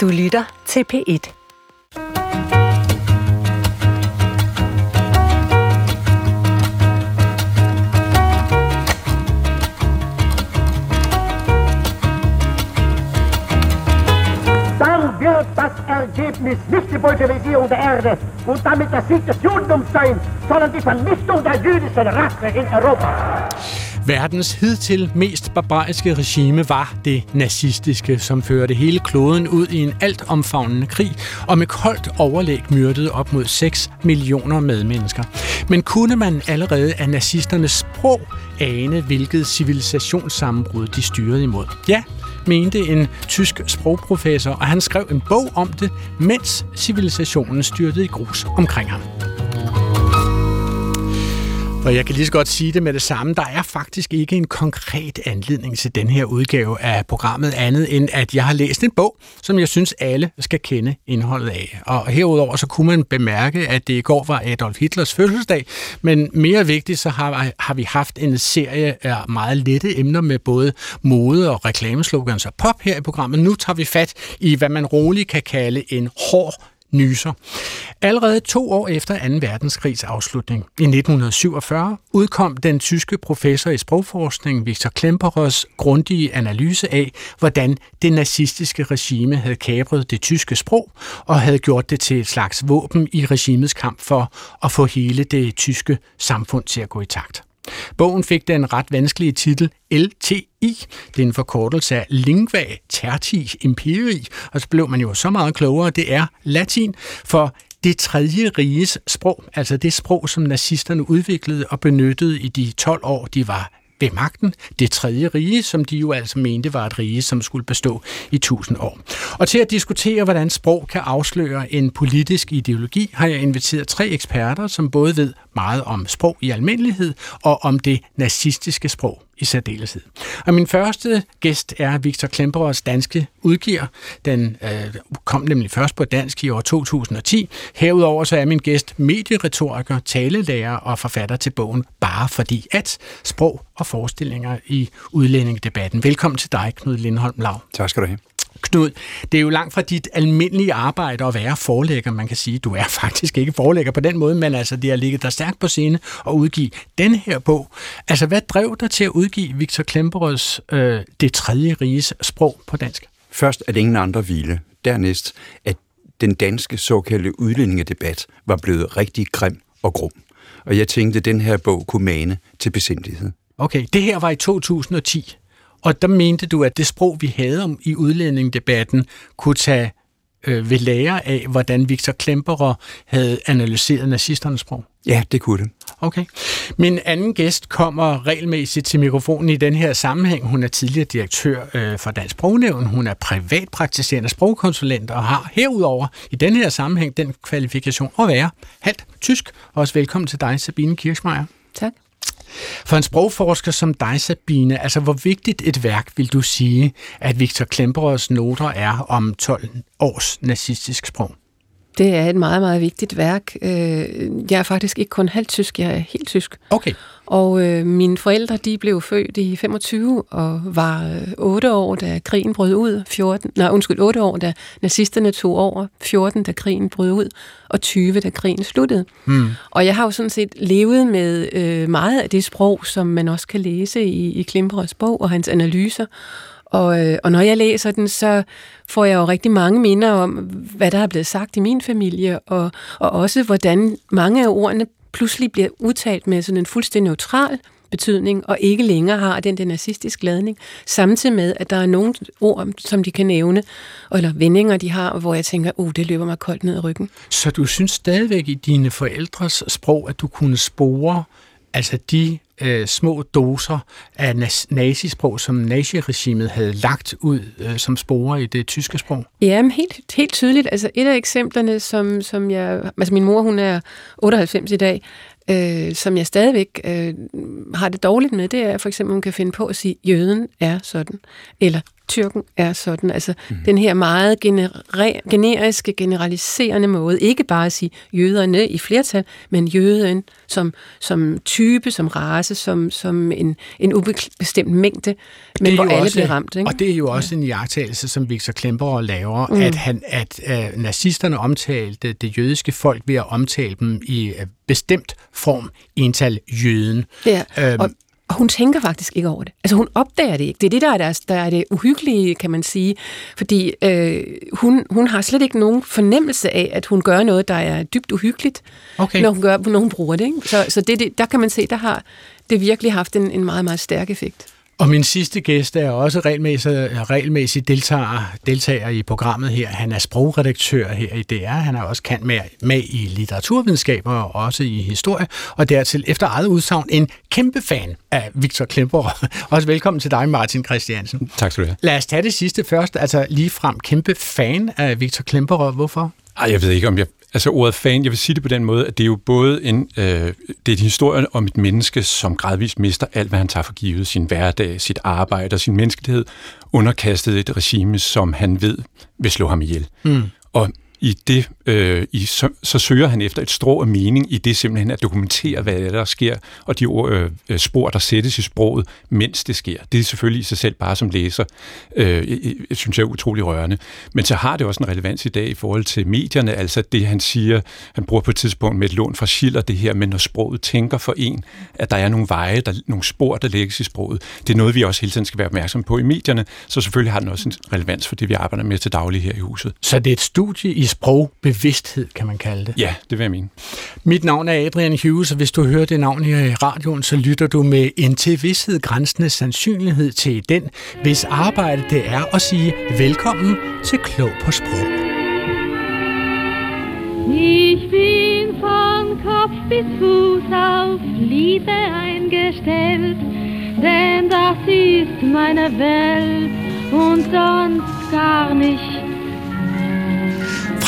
Du lytter til P1. dann wird das Ergebnis nicht die Bolschewisierung der Erde und damit der Sieg des Judentums sein, sondern die Vernichtung der jüdischen Rasse in Europa. Verdens hidtil mest barbariske regime var det nazistiske, som førte hele kloden ud i en altomfavnende krig, og med koldt overlæg myrdede op mod 6 millioner medmennesker. Men kunne man allerede af nazisternes sprog ane, hvilket civilisationssammenbrud de styrede imod? Ja, mente en tysk sprogprofessor, og han skrev en bog om det, mens civilisationen styrtede i grus omkring ham. Og jeg kan lige så godt sige det med det samme. Der er faktisk ikke en konkret anledning til den her udgave af programmet andet end, at jeg har læst en bog, som jeg synes alle skal kende indholdet af. Og herudover så kunne man bemærke, at det i går var Adolf Hitlers fødselsdag, men mere vigtigt så har, har vi haft en serie af meget lette emner med både mode og reklameslogans og pop her i programmet. Nu tager vi fat i, hvad man roligt kan kalde en hård nyser. Allerede to år efter 2. verdenskrigs afslutning, i 1947, udkom den tyske professor i sprogforskning Victor Klemperers grundige analyse af, hvordan det nazistiske regime havde kabret det tyske sprog og havde gjort det til et slags våben i regimets kamp for at få hele det tyske samfund til at gå i takt. Bogen fik den ret vanskelige titel LTI. Det er en forkortelse af Lingua Tertii Imperii, og så blev man jo så meget klogere. Det er latin, for det tredje riges sprog, altså det sprog, som nazisterne udviklede og benyttede i de 12 år, de var ved magten, det tredje rige, som de jo altså mente var et rige, som skulle bestå i tusind år. Og til at diskutere, hvordan sprog kan afsløre en politisk ideologi, har jeg inviteret tre eksperter, som både ved meget om sprog i almindelighed og om det nazistiske sprog i særdeleshed. Og min første gæst er Victor Klemperers danske udgiver. Den øh, kom nemlig først på dansk i år 2010. Herudover så er min gæst medieretoriker, talelærer og forfatter til bogen Bare fordi at sprog og forestillinger i udlændingedebatten. Velkommen til dig, Knud Lindholm Lav. Tak skal du have. Knud, det er jo langt fra dit almindelige arbejde at være forlægger. Man kan sige, du er faktisk ikke forlægger på den måde, men altså, det har ligget der stærkt på scene at udgive den her bog. Altså, hvad drev dig til at udgive Victor Klemperøds øh, Det tredje riges sprog på dansk? Først at ingen andre hvile. Dernæst, at den danske såkaldte udlændingedebat var blevet rigtig grim og grum. Og jeg tænkte, at den her bog kunne mane til besindighed. Okay, det her var i 2010. Og der mente du, at det sprog, vi havde om i udlændingdebatten, kunne tage øh, ved lære af, hvordan Victor Klemperer havde analyseret nazisternes sprog? Ja, det kunne det. Okay. Min anden gæst kommer regelmæssigt til mikrofonen i den her sammenhæng. Hun er tidligere direktør øh, for Dansk Sprognævn. Hun er privatpraktiserende sprogkonsulent og har herudover i den her sammenhæng den kvalifikation at være halvt tysk. Også velkommen til dig, Sabine Kirchmeier. Tak. For en sprogforsker som dig, Sabine, altså hvor vigtigt et værk vil du sige, at Victor Klemperers noter er om 12 års nazistisk sprog? Det er et meget, meget vigtigt værk. Øh, jeg er faktisk ikke kun halvt tysk, jeg er helt tysk. Okay. Og øh, mine forældre, de blev født i 25 og var øh, 8 år, da krigen brød ud. 14, nej, undskyld, 8 år, da nazisterne tog over. 14, da krigen brød ud. Og 20, da krigen sluttede. Hmm. Og jeg har jo sådan set levet med øh, meget af det sprog, som man også kan læse i, i Klimperers bog og hans analyser. Og, øh, og når jeg læser den, så får jeg jo rigtig mange minder om, hvad der er blevet sagt i min familie, og, og også hvordan mange af ordene pludselig bliver udtalt med sådan en fuldstændig neutral betydning, og ikke længere har den der nazistisk ladning, samtidig med, at der er nogle ord, som de kan nævne, eller vendinger, de har, hvor jeg tænker, uh, det løber mig koldt ned ad ryggen. Så du synes stadigvæk i dine forældres sprog, at du kunne spore altså de øh, små doser af nazisprog, som naziregimet havde lagt ud øh, som spore i det tyske sprog? Ja, helt, helt tydeligt. Altså et af eksemplerne, som, som jeg... Altså min mor, hun er 98 i dag, øh, som jeg stadigvæk øh, har det dårligt med, det er for eksempel, hun kan finde på at sige, jøden er sådan, eller Tyrken er sådan. Altså mm. den her meget gener- generiske, generaliserende måde, ikke bare at sige jøderne i flertal, men jøden som, som type, som race, som, som en, en ubestemt mængde, men hvor alle også, bliver ramt. Ikke? Og det er jo også ja. en jagttagelse, som Victor Klemperer laver, mm. at, han, at uh, nazisterne omtalte det jødiske folk ved at omtale dem i uh, bestemt form, ental jøden. Ja, øhm, og og hun tænker faktisk ikke over det. Altså hun opdager det ikke. Det er det, der er, der, der er det uhyggelige, kan man sige. Fordi øh, hun, hun har slet ikke nogen fornemmelse af, at hun gør noget, der er dybt uhyggeligt, okay. når, hun gør, når hun bruger det. Ikke? Så, så det, det, der kan man se, der har det virkelig haft en, en meget, meget stærk effekt. Og min sidste gæst er også regelmæssigt, regelmæssigt deltager, deltager i programmet her. Han er sprogredaktør her i DR. Han er også kendt med, med i litteraturvidenskab og også i historie. Og dertil efter eget udsagn en kæmpe fan af Victor Klemper. Også velkommen til dig, Martin Christiansen. Tak skal du have. Lad os tage det sidste først. Altså lige frem kæmpe fan af Victor Klemper. Hvorfor? Ej, jeg ved ikke, om jeg Altså ordet fan, jeg vil sige det på den måde, at det er jo både en, øh, det er en historie om et menneske, som gradvist mister alt, hvad han tager for givet, sin hverdag, sit arbejde og sin menneskelighed, underkastet et regime, som han ved vil slå ham ihjel. Mm. Og i det, øh, i, så, så søger han efter et strå af mening i det simpelthen at dokumentere, hvad der sker, og de øh, øh, spor, der sættes i sproget, mens det sker. Det er selvfølgelig i sig selv bare som læser, øh, synes jeg er utrolig rørende. Men så har det også en relevans i dag i forhold til medierne, altså det han siger, han bruger på et tidspunkt med et lån fra Schiller, det her med, når sproget tænker for en, at der er nogle veje, der, nogle spor, der lægges i sproget. Det er noget, vi også hele tiden skal være opmærksom på i medierne, så selvfølgelig har den også en relevans for det, vi arbejder med til daglig her i huset. Så det er et studie i sprogbevidsthed, kan man kalde det. Ja, det vil jeg mene. Mit navn er Adrian Hughes, og hvis du hører det navn her i radioen, så lytter du med en til vidshed grænsende sandsynlighed til den, hvis arbejde det er at sige velkommen til Klog på Sprog. Ich bin von Kopf bis Fuß auf Liebe eingestellt, denn das ist meine Welt und sonst gar nicht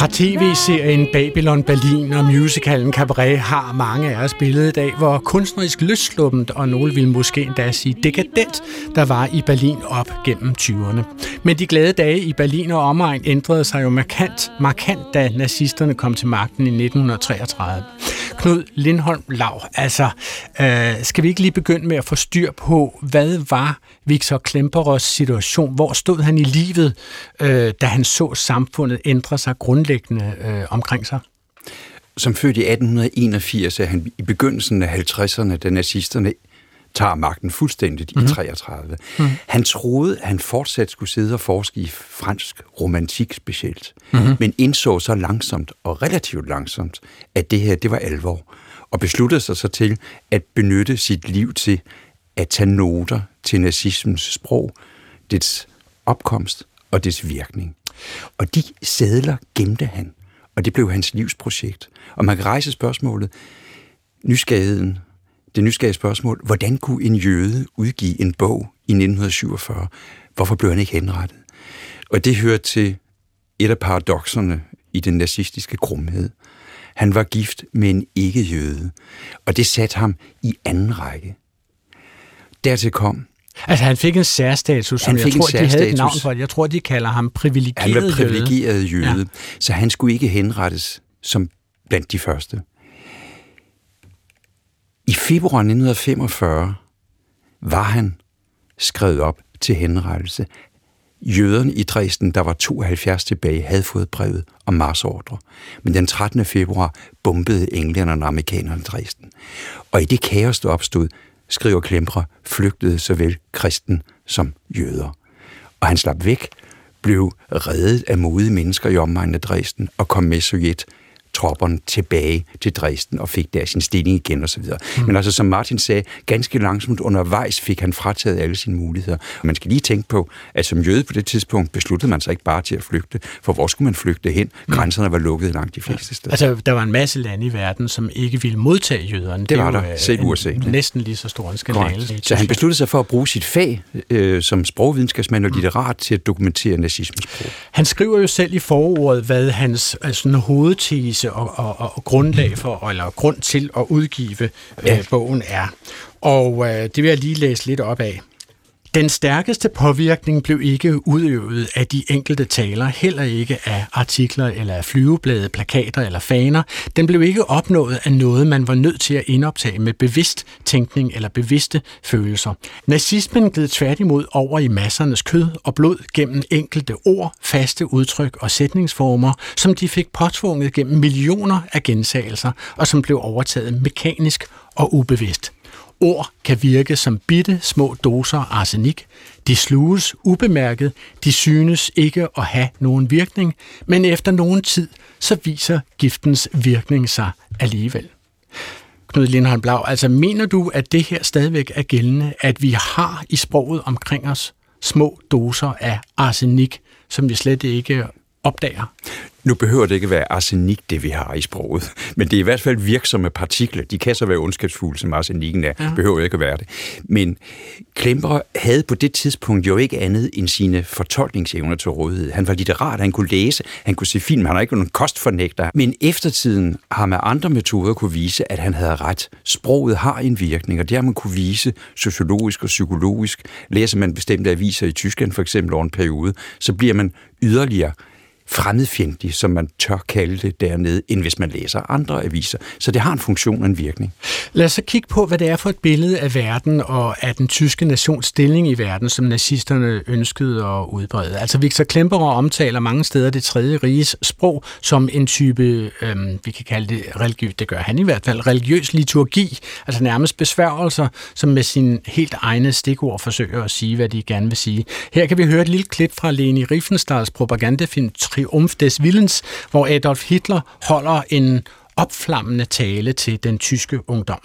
fra tv-serien Babylon Berlin og musicalen Cabaret har mange af os billedet i dag, hvor kunstnerisk løsluppent og nogle vil måske endda sige dekadent, der var i Berlin op gennem 20'erne. Men de glade dage i Berlin og omegn ændrede sig jo markant, markant da nazisterne kom til magten i 1933. Knud Lindholm Lav, altså, øh, skal vi ikke lige begynde med at få styr på, hvad var Victor Klemperers situation? Hvor stod han i livet, øh, da han så samfundet ændre sig grundlæggende øh, omkring sig? Som født i 1881 er han i begyndelsen af 50'erne, da nazisterne tager magten fuldstændigt mm-hmm. i 33. Mm. Han troede, at han fortsat skulle sidde og forske i fransk romantik specielt, mm-hmm. men indså så langsomt og relativt langsomt, at det her, det var alvor, og besluttede sig så til at benytte sit liv til at tage noter til nazismens sprog, dets opkomst og dets virkning. Og de sædler gemte han, og det blev hans livsprojekt. Og man kan rejse spørgsmålet, nysgerrigheden, det nysgerrige spørgsmål, hvordan kunne en jøde udgive en bog i 1947? Hvorfor blev han ikke henrettet? Og det hører til et af paradoxerne i den nazistiske krumhed. Han var gift med en ikke-jøde, og det satte ham i anden række. Dertil kom, Altså han fik en særstatus, som jeg tror, de havde et navn for. Jeg tror, de kalder ham privilegeret Han var privilegeret jøde, jøde ja. så han skulle ikke henrettes som blandt de første. I februar 1945 var han skrevet op til henrettelse. Jøderne i Dresden, der var 72 tilbage, havde fået brevet om marsordre. Men den 13. februar bombede englænderne og amerikanerne Dresden. Og i det kaos, der opstod, skriver Klemper, flygtede såvel kristen som jøder. Og han slap væk, blev reddet af modige mennesker i omegnen af Dresden og kom med Sovjet tropperne tilbage til Dresden og fik der sin stilling igen osv. Mm. Men altså, som Martin sagde, ganske langsomt undervejs fik han frataget alle sine muligheder. Og man skal lige tænke på, at som jøde på det tidspunkt besluttede man sig ikke bare til at flygte, for hvor skulle man flygte hen? Mm. Grænserne var lukket langt de fleste steder. Altså, der var en masse lande i verden, som ikke ville modtage jøderne. Det, det var der, selv USA. Næsten lige så stor en skandale. Så han besluttede sig for at bruge sit fag øh, som sprogvidenskabsmand og mm. litterat til at dokumentere nazismens sprog. Han skriver jo selv i forordet, hvad hans altså, hovedtese begrundelse og, og, og grundlag for, eller grund til at udgive ja. øh, bogen er. Og øh, det vil jeg lige læse lidt op af. Den stærkeste påvirkning blev ikke udøvet af de enkelte taler, heller ikke af artikler eller af flyveblade, plakater eller faner. Den blev ikke opnået af noget, man var nødt til at indoptage med bevidst tænkning eller bevidste følelser. Nazismen gled tværtimod over i massernes kød og blod gennem enkelte ord, faste udtryk og sætningsformer, som de fik påtvunget gennem millioner af gensagelser, og som blev overtaget mekanisk og ubevidst. Ord kan virke som bitte små doser arsenik. De sluges ubemærket, de synes ikke at have nogen virkning, men efter nogen tid, så viser giftens virkning sig alligevel. Knud Lindholm Blau, altså mener du, at det her stadigvæk er gældende, at vi har i sproget omkring os små doser af arsenik, som vi slet ikke opdager? Nu behøver det ikke være arsenik, det vi har i sproget, men det er i hvert fald virksomme partikler. De kan så være ondskabsfulde, som arsenikken er. Ja. Behøver ikke at være det. Men Klemper havde på det tidspunkt jo ikke andet end sine fortolkningsevner til rådighed. Han var litterat, han kunne læse, han kunne se film, han har ikke nogen kostfornægter. Men eftertiden har med andre metoder kunne vise, at han havde ret. Sproget har en virkning, og det har man kunne vise sociologisk og psykologisk. Læser man bestemte aviser i Tyskland for eksempel over en periode, så bliver man yderligere fremmedfjendtlig, som man tør kalde det dernede, end hvis man læser andre aviser. Så det har en funktion og en virkning. Lad os så kigge på, hvad det er for et billede af verden og af den tyske nations stilling i verden, som nazisterne ønskede at udbrede. Altså Victor Klemperer omtaler mange steder det tredje riges sprog som en type, øhm, vi kan kalde det religiøs, det gør han i hvert fald, religiøs liturgi, altså nærmest besværgelser, som med sin helt egne stikord forsøger at sige, hvad de gerne vil sige. Her kan vi høre et lille klip fra Leni Riefenstahls propagandafilm Triumph des Willens, hvor Adolf Hitler holder en opflammende tale til den tyske ungdom.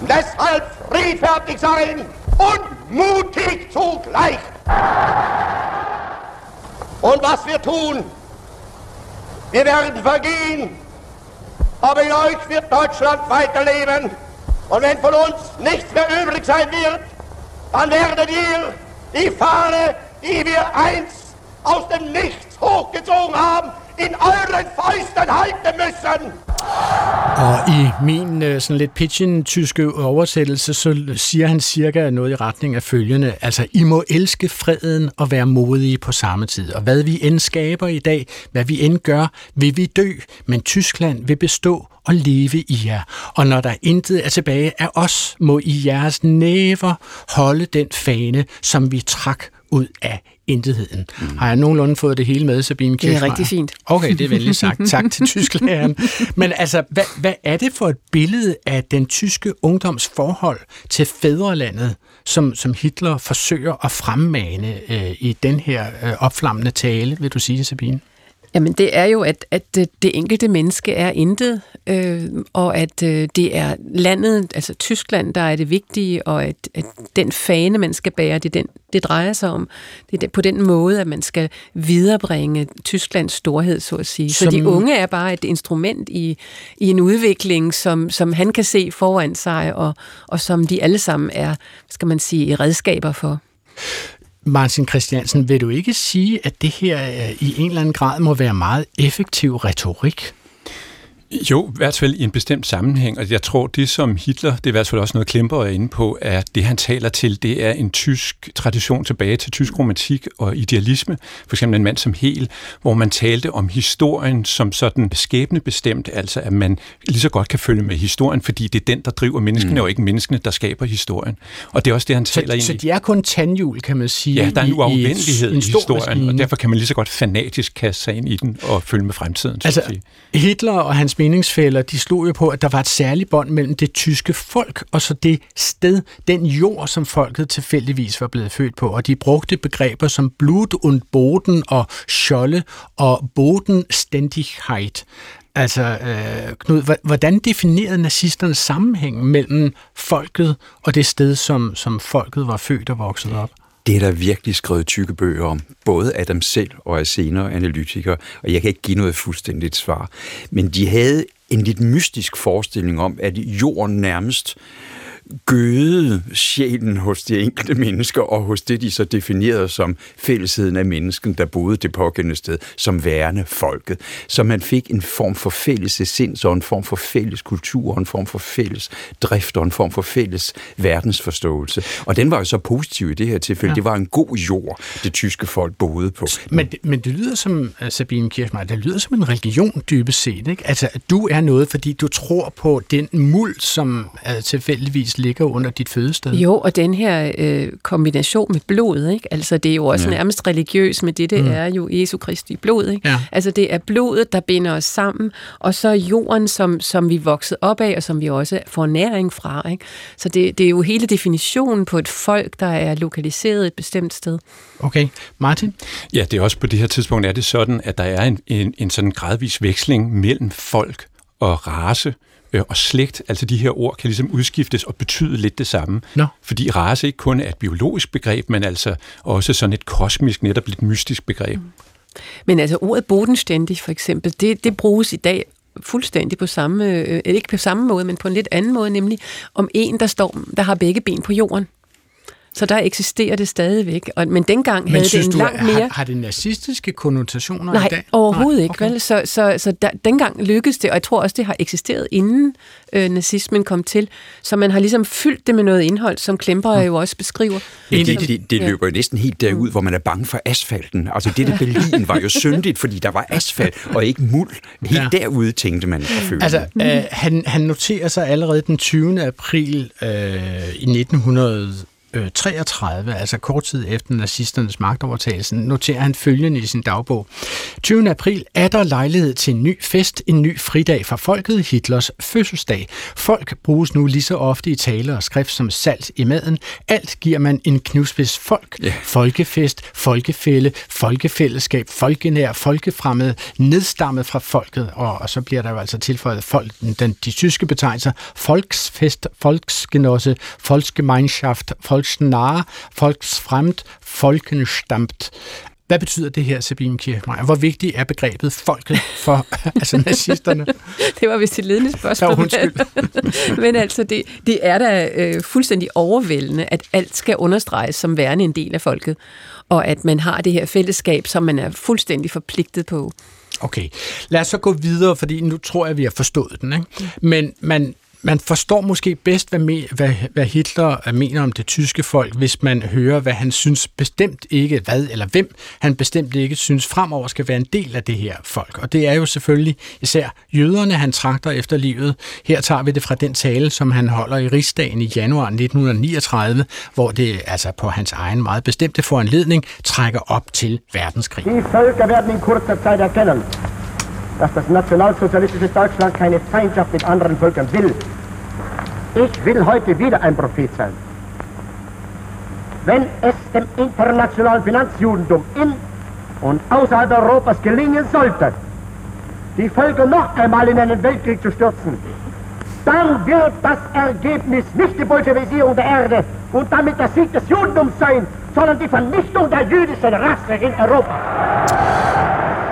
Deshalb friedfertig sein und mutig zugleich. Und was wir tun, wir werden vergehen, aber in euch wird Deutschland weiterleben. Und wenn von uns nichts mehr übrig sein wird, dann werdet ihr die Fahne die wir einst aus dem Nichts hochgezogen haben, in euren Fäusten halten müssen. Og i min øh, sådan lidt pitchen-tyske oversættelse, så siger han cirka noget i retning af følgende. Altså, I må elske freden og være modige på samme tid. Og hvad vi end skaber i dag, hvad vi end gør, vil vi dø, men Tyskland vil bestå og leve i jer. Og når der intet er tilbage af os, må I jeres næver holde den fane, som vi trak ud af intetheden. Mm. Har jeg nogenlunde fået det hele med, Sabine Kirchmeier? Det er rigtig fint. Okay, det er venligt sagt. Tak til tysklæreren. Men altså, hvad, hvad er det for et billede af den tyske ungdoms forhold til fædrelandet, som, som Hitler forsøger at fremmane øh, i den her øh, opflammende tale, vil du sige, Sabine? Jamen det er jo, at, at det enkelte menneske er intet, øh, og at øh, det er landet, altså Tyskland, der er det vigtige, og at, at den fane, man skal bære, det, den, det drejer sig om. Det er på den måde, at man skal viderebringe Tysklands storhed, så at sige. Som... Så de unge er bare et instrument i, i en udvikling, som, som han kan se foran sig, og, og som de alle sammen er, skal man sige, redskaber for. Martin Christiansen, vil du ikke sige, at det her øh, i en eller anden grad må være meget effektiv retorik? Jo, i hvert fald i en bestemt sammenhæng, og jeg tror, det som Hitler, det er i hvert fald også noget Klemper er inde på, er det, han taler til, det er en tysk tradition tilbage til tysk romantik og idealisme. For eksempel en mand som Hel, hvor man talte om historien som sådan skæbnebestemt, altså at man lige så godt kan følge med historien, fordi det er den, der driver menneskene, mm. og ikke menneskene, der skaber historien. Og det er også det, han taler så, ind i. Så de er kun tandhjul, kan man sige, Ja, der er en uafvendelighed i, i, i historien, maskine. og derfor kan man lige så godt fanatisk kaste sig ind i den og følge med fremtiden. Altså, Hitler og hans meningsfælder, de slog jo på, at der var et særligt bånd mellem det tyske folk og så det sted, den jord, som folket tilfældigvis var blevet født på. Og de brugte begreber som Blut und Boden og Scholle og Bodenständigkeit. Altså, øh, Knud, hvordan definerede nazisterne sammenhængen mellem folket og det sted, som, som folket var født og vokset op? Det er der virkelig skrevet tykke bøger om, både af dem selv og af senere analytikere, og jeg kan ikke give noget fuldstændigt svar. Men de havde en lidt mystisk forestilling om, at jorden nærmest gøde sjælen hos de enkelte mennesker, og hos det, de så definerede som fællesheden af mennesken, der boede det pågældende sted, som værende folket. Så man fik en form for fælles essens, og en form for fælles kultur, og en form for fælles drift, og en form for fælles verdensforståelse. Og den var jo så positiv i det her tilfælde. Ja. Det var en god jord, det tyske folk boede på. Men, men det lyder som, uh, Sabine Kirchmeier, det lyder som en religion dybest set, ikke? Altså, du er noget, fordi du tror på den muld, som uh, tilfældigvis ligger under dit fødested. Jo, og den her øh, kombination med blod, ikke? Altså, det er jo også ja. nærmest religiøs, men det, det mm. er jo Jesu Kristi blod, ikke? Ja. Altså, det er blodet, der binder os sammen, og så jorden, som, som vi voksede op af, og som vi også får næring fra, ikke? Så det, det er jo hele definitionen på et folk, der er lokaliseret et bestemt sted. Okay. Martin? Ja, det er også på det her tidspunkt er det sådan, at der er en, en, en sådan gradvis veksling mellem folk og race øh, og slægt, altså de her ord, kan ligesom udskiftes og betyde lidt det samme. Nå. Fordi race ikke kun er et biologisk begreb, men altså også sådan et kosmisk, netop lidt mystisk begreb. Mm. Men altså ordet bodenstændig for eksempel, det, det bruges i dag fuldstændig på samme, øh, ikke på samme måde, men på en lidt anden måde, nemlig om en, der står, der har begge ben på jorden. Så der eksisterer det stadigvæk. Og, men dengang men havde det en du, langt mere... Har, har det nazistiske konnotationer Nej, i dag? overhovedet ikke. okay. Vel? Så, så, så der, dengang lykkedes det, og jeg tror også, det har eksisteret inden øh, nazismen kom til. Så man har ligesom fyldt det med noget indhold, som Klemper jo også beskriver. Ja, det, det, det løber jo næsten helt derud, hvor man er bange for asfalten. Altså det der Berlin var jo syndigt, fordi der var asfalt og ikke muld. Helt Ja. derude tænkte man følelsen. Altså, øh, han, han noterer sig allerede den 20. april øh, i 1933, altså kort tid efter nazisternes magtovertagelse, noterer han følgende i sin dagbog. 20. april er der lejlighed til en ny fest, en ny fridag for folket, Hitlers fødselsdag. Folk bruges nu lige så ofte i tale og skrift som salt i maden. Alt giver man en knivspids folk. Ja. Folkefest, folkefælde, folkefællesskab, folkenær, folkefremmed, nedstammet fra folket, og, og så bliver der jo altså tilføjet folk, den, de tyske betegnelser, Volksfest, Volksgenosse, Volksgemeinschaft, Volksnahe, Volksfremd, Folkenstammt. Hvad betyder det her, Sabine Kirchmeier? Hvor vigtigt er begrebet folket for altså nazisterne? Det var vist et ledende spørgsmål. Ja, undskyld. Men altså, det, det er da øh, fuldstændig overvældende, at alt skal understreges som værende en del af folket. Og at man har det her fællesskab, som man er fuldstændig forpligtet på. Okay, lad os så gå videre, fordi nu tror jeg, vi har forstået den. Ikke? Men man, man forstår måske bedst, hvad, me, hvad, hvad Hitler mener om det tyske folk, hvis man hører, hvad han synes bestemt ikke, hvad eller hvem han bestemt ikke synes fremover skal være en del af det her folk. Og det er jo selvfølgelig især jøderne, han trakter efter livet. Her tager vi det fra den tale, som han holder i Rigsdagen i januar 1939, hvor det altså på hans egen meget bestemte foranledning trækker op til verdenskrig. Die Völker werden in kurzer Zeit erkennen, dass das nationalsozialistische Deutschland keine Feindschaft mit anderen Völkern will. Ich will heute wieder ein Prophet sein. Wenn es dem internationalen Finanzjudentum in und außerhalb Europas gelingen sollte, die Völker noch einmal in einen Weltkrieg zu stürzen, dann wird das Ergebnis nicht die Bolschewisierung der Erde und damit der Sieg des Judentums sein, sondern die Vernichtung der jüdischen Rasse in Europa.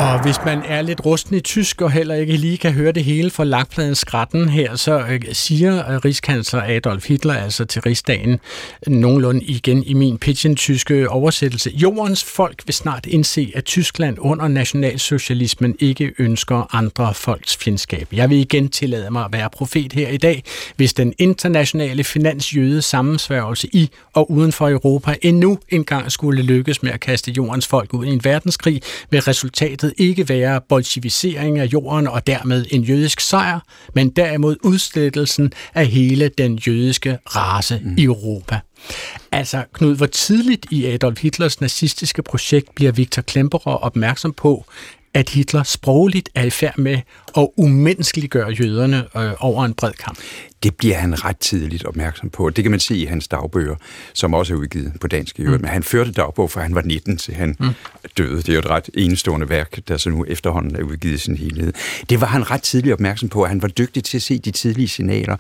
Og hvis man er lidt rusten i tysk og heller ikke lige kan høre det hele fra lakpladens skratten her, så øh, siger øh, rigskansler Adolf Hitler altså til rigsdagen nogenlunde igen i min pidgin-tyske øh, oversættelse. Jordens folk vil snart indse, at Tyskland under nationalsocialismen ikke ønsker andre folks fjendskab. Jeg vil igen tillade mig at være profet her i dag, hvis den internationale finansjøde sammensværgelse i og uden for Europa endnu engang skulle lykkes med at kaste jordens folk ud i en verdenskrig, vil resultatet ikke være bolsjevisering af jorden og dermed en jødisk sejr, men derimod udslettelsen af hele den jødiske race mm. i Europa. Altså, Knud, hvor tidligt i Adolf Hitlers nazistiske projekt bliver Viktor Klemperer opmærksom på, at Hitler sprogligt er i færd med at umenneskeliggøre jøderne øh, over en bred kamp. Det bliver han ret tidligt opmærksom på. Det kan man se i hans dagbøger, som også er udgivet på dansk i øvrigt. Mm. Men han førte dagbog, fra han var 19 til han mm. døde. Det er jo et ret enestående værk, der så nu efterhånden er udgivet i sin helhed. Det var han ret tidligt opmærksom på, at han var dygtig til at se de tidlige signaler.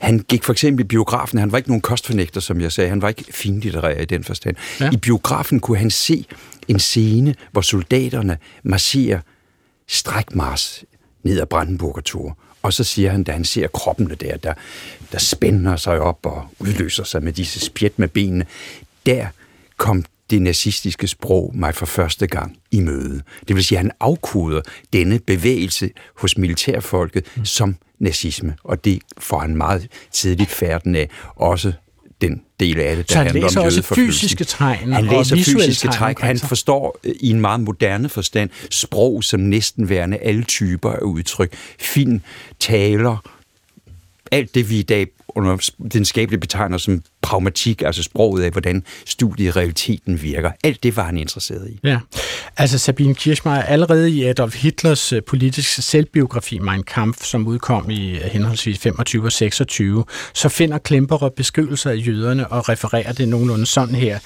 Han gik for eksempel i biografen. Han var ikke nogen kostfornægter, som jeg sagde. Han var ikke finlitterær i den forstand. Ja. I biografen kunne han se en scene, hvor soldaterne marcherer strækmars ned ad Brandenburger Tor. Og så siger han, da han ser kroppene der, der, der spænder sig op og udløser sig med disse spjæt med benene, der kom det nazistiske sprog mig for første gang i møde. Det vil sige, at han afkoder denne bevægelse hos militærfolket mm. som nazisme, og det får han meget tidligt færden af, også den del af det, der handler om også fysiske tegn Han læser fysiske tegn. Han forstår i en meget moderne forstand sprog som næsten værende alle typer af udtryk. Film, taler, alt det vi i dag under videnskabeligt betegner som pragmatik, altså sproget af, hvordan studiet i realiteten virker. Alt det var han interesseret i. Ja, altså Sabine Kirchmeier, allerede i Adolf Hitlers øh, politiske selvbiografi Mein Kampf, som udkom i øh, henholdsvis 25 og 26, så finder Klemperer beskrivelser af jøderne og refererer det nogenlunde sådan her.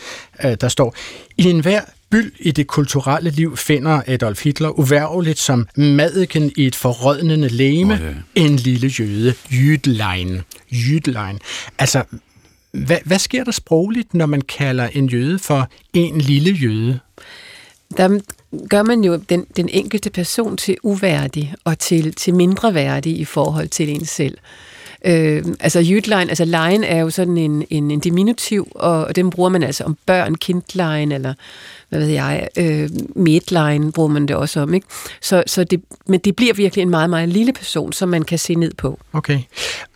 Øh, der står, i enhver byld i det kulturelle liv finder Adolf Hitler uværligt som madiken i et forrådnende læme oh, ja. en lille jøde, Jydlein. Jydlein. Altså, hvad, hvad sker der sprogligt, når man kalder en jøde for en lille jøde? Der gør man jo den, den enkelte person til uværdig og til, til mindre værdig i forhold til en selv. Øh, altså Jytlein, altså lejen er jo sådan en, en, en diminutiv, og, og den bruger man altså om børn, kindlein, eller hvad ved jeg, øh, midline bruger man det også om, ikke? Så, så det, men det bliver virkelig en meget, meget lille person, som man kan se ned på. Okay.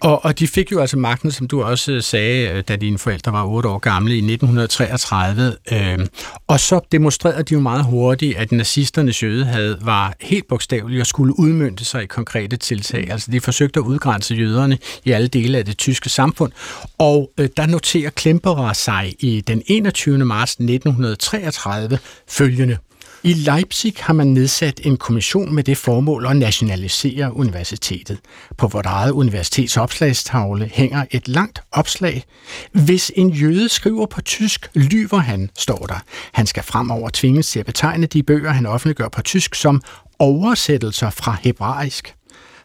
Og, og de fik jo altså magten, som du også øh, sagde, øh, da dine forældre var 8 år gamle i 1933. Øh, og så demonstrerede de jo meget hurtigt, at nazisternes jøde havde, var helt bogstaveligt og skulle udmyndte sig i konkrete tiltag. Altså de forsøgte at udgrænse jøderne i alle dele af det tyske samfund. Og øh, der noterer Klemperer sig i den 21. marts 1933 1939 følgende. I Leipzig har man nedsat en kommission med det formål at nationalisere universitetet. På vort eget universitets opslagstavle hænger et langt opslag. Hvis en jøde skriver på tysk, lyver han, står der. Han skal fremover tvinges til at betegne de bøger, han offentliggør på tysk, som oversættelser fra hebraisk.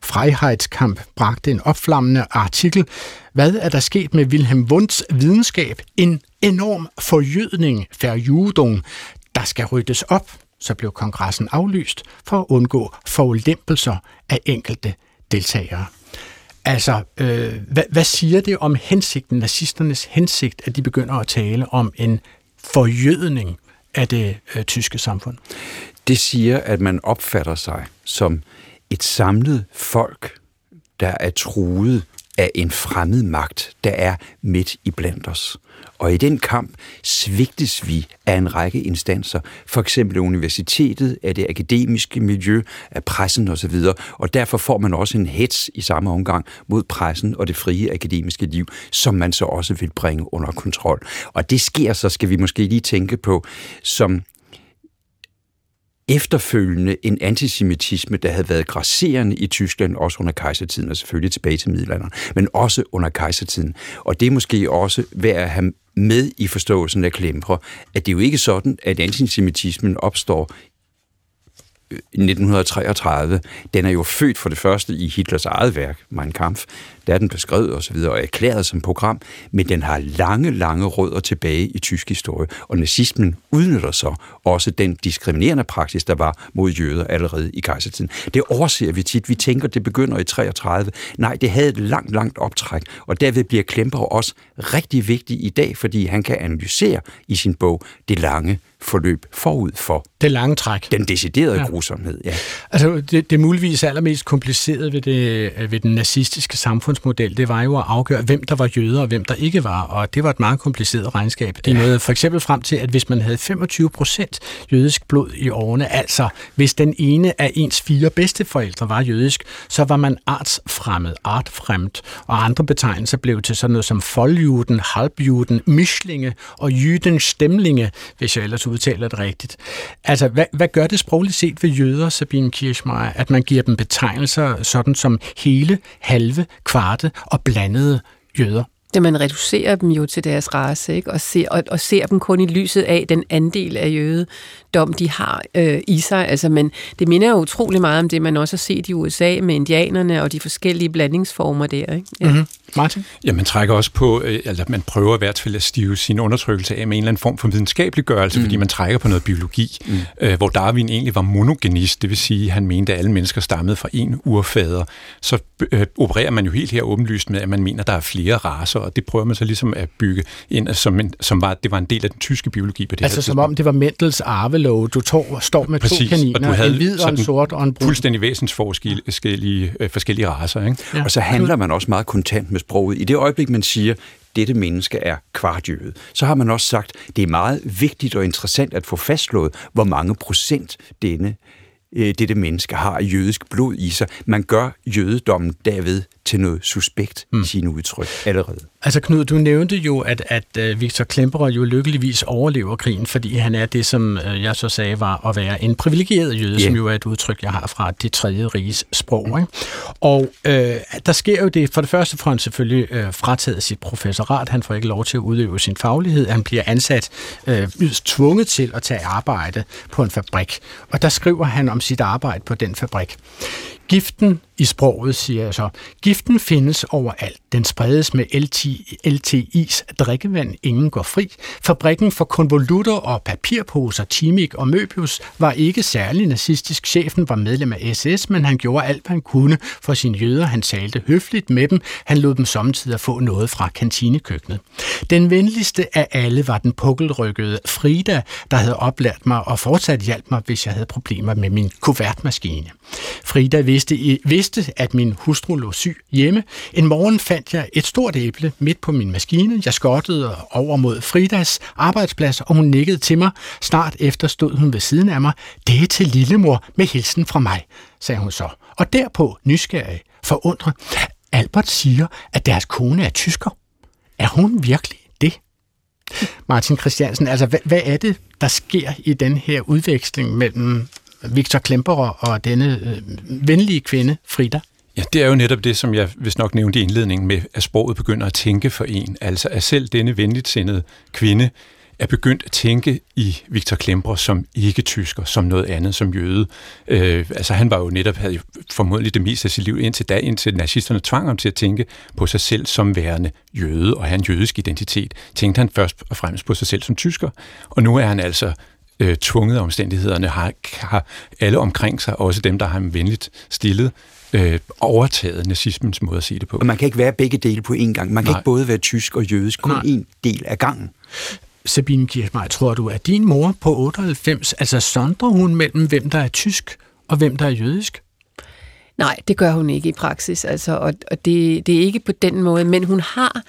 Freiheitskamp bragte en opflammende artikel. Hvad er der sket med Wilhelm Wundts videnskab? En enorm forjødning, verjudung, der skal ryddes op. Så blev kongressen aflyst for at undgå forulempelser af enkelte deltagere. Altså, øh, hvad, hvad siger det om hensigten, nazisternes hensigt, at de begynder at tale om en forjødning af det øh, tyske samfund? Det siger, at man opfatter sig som et samlet folk, der er truet af en fremmed magt, der er midt i blandt os. Og i den kamp svigtes vi af en række instanser, for eksempel universitetet, af det akademiske miljø, af pressen osv., og derfor får man også en hets i samme omgang mod pressen og det frie akademiske liv, som man så også vil bringe under kontrol. Og det sker så, skal vi måske lige tænke på, som efterfølgende en antisemitisme, der havde været grasserende i Tyskland, også under kejsertiden, og selvfølgelig tilbage til middelalderen, men også under kejsertiden. Og det er måske også værd at have med i forståelsen af Klemper, at det er jo ikke sådan, at antisemitismen opstår øh, 1933, den er jo født for det første i Hitlers eget værk, Mein Kampf, der er den beskrevet osv. Og, og erklæret som program, men den har lange, lange rødder tilbage i tysk historie, og nazismen udnytter så også den diskriminerende praksis, der var mod jøder allerede i kejsertiden. Det overser vi tit. Vi tænker, det begynder i 33. Nej, det havde et langt, langt optræk, og derved bliver Klemper også rigtig vigtig i dag, fordi han kan analysere i sin bog det lange forløb forud for det lange træk. Den deciderede ja. grusomhed, ja. Altså, det, det muligvis allermest komplicerede ved, det, ved den nazistiske samfundsmodel, det var jo at afgøre, hvem der var jøder og hvem der ikke var, og det var et meget kompliceret regnskab. Det ja. nåede for eksempel frem til, at hvis man havde 25 procent jødisk blod i årene, altså hvis den ene af ens fire bedsteforældre var jødisk, så var man artsfremmed, artfremt, og andre betegnelser blev til sådan noget som foldjuden, halbjuden, mischlinge og jydenstemlinge, hvis jeg ellers udtaler det rigtigt. Altså, hvad, hvad gør det sprogligt set ved jøder, Sabine Kirchmeier, at man giver dem betegnelser sådan som hele, halve, kvarte og blandede jøder? Det man reducerer dem jo til deres race, ikke? Og, ser, og, og ser dem kun i lyset af den andel af jødedom, de har øh, i sig. Altså, men det minder jo utrolig meget om det, man også har set i USA med indianerne og de forskellige blandingsformer der. Ikke? Ja. Mm-hmm. Martin? Ja, man trækker også på, øh, eller man prøver i hvert fald at stive sin undertrykkelse af med en eller anden form for videnskabelig gørelse, mm. fordi man trækker på noget biologi, mm. øh, hvor Darwin egentlig var monogenist, det vil sige, at han mente, at alle mennesker stammede fra en urfader. Så øh, opererer man jo helt her åbenlyst med, at man mener, at der er flere raser, og det prøver man så ligesom at bygge ind, som, en, som var, det var en del af den tyske biologi på det Altså her som om det var Mendels arvelov. Du tog, står med Præcis, to kaniner, og du havde en hvid og en sort og en brun. Fuldstændig væsensforskellige øh, forskellige raser, ikke? Ja. Og så handler man også meget kontant med sproget. I det øjeblik, man siger, dette menneske er kvartjøde, så har man også sagt, det er meget vigtigt og interessant at få fastslået, hvor mange procent denne øh, dette menneske har jødisk blod i sig. Man gør jødedommen derved til noget suspekt mm. i sine udtryk allerede. Altså Knud, du nævnte jo, at, at uh, Victor Klemperer jo lykkeligvis overlever krigen, fordi han er det, som uh, jeg så sagde var at være en privilegeret jøde, yeah. som jo er et udtryk, jeg har fra det tredje riges sprog. Ikke? Og uh, der sker jo det, for det første får han selvfølgelig uh, frataget sit professorat, han får ikke lov til at udøve sin faglighed, han bliver ansat, uh, tvunget til at tage arbejde på en fabrik, og der skriver han om sit arbejde på den fabrik. Giften i sproget, siger jeg så. Giften findes overalt. Den spredes med LT, LTI's drikkevand. Ingen går fri. Fabrikken for konvolutter og papirposer, Timik og Møbius var ikke særlig nazistisk. Chefen var medlem af SS, men han gjorde alt, hvad han kunne for sine jøder. Han talte høfligt med dem. Han lod dem samtidig få noget fra kantinekøkkenet. Den venligste af alle var den pukkelrykkede Frida, der havde oplært mig og fortsat hjalp mig, hvis jeg havde problemer med min kuvertmaskine. Frida vidste, vidste, at min hustru lå syg hjemme. En morgen fandt jeg et stort æble midt på min maskine. Jeg skottede over mod Fridas arbejdsplads, og hun nikkede til mig. Snart efter stod hun ved siden af mig. Det er til lillemor med hilsen fra mig, sagde hun så. Og derpå, nysgerrig, forundret, Albert siger, at deres kone er tysker. Er hun virkelig det? Martin Christiansen, altså hvad, hvad er det, der sker i den her udveksling mellem Victor Klemperer og denne øh, venlige kvinde, Frida? Ja, det er jo netop det, som jeg vist nok nævnte i indledningen med, at sproget begynder at tænke for en. Altså at selv denne venligt sindede kvinde er begyndt at tænke i Victor Klemper som ikke-tysker, som noget andet, som jøde. Øh, altså han var jo netop, havde jo formodentlig det meste af sit liv indtil da, indtil nazisterne tvang ham til at tænke på sig selv som værende jøde, og have en jødisk identitet. Tænkte han først og fremmest på sig selv som tysker, og nu er han altså øh, tvunget af omstændighederne, har, har alle omkring sig, også dem, der har ham venligt stillet, øh, overtaget nazismens måde at sige det på. Og man kan ikke være begge dele på én gang. Man kan Nej. ikke både være tysk og jødisk, kun én del af gangen. Sabine Kirchmeier, tror du, at din mor på 98, altså sondrer hun mellem, hvem der er tysk og hvem der er jødisk? Nej, det gør hun ikke i praksis, altså, og, og det, det er ikke på den måde, men hun har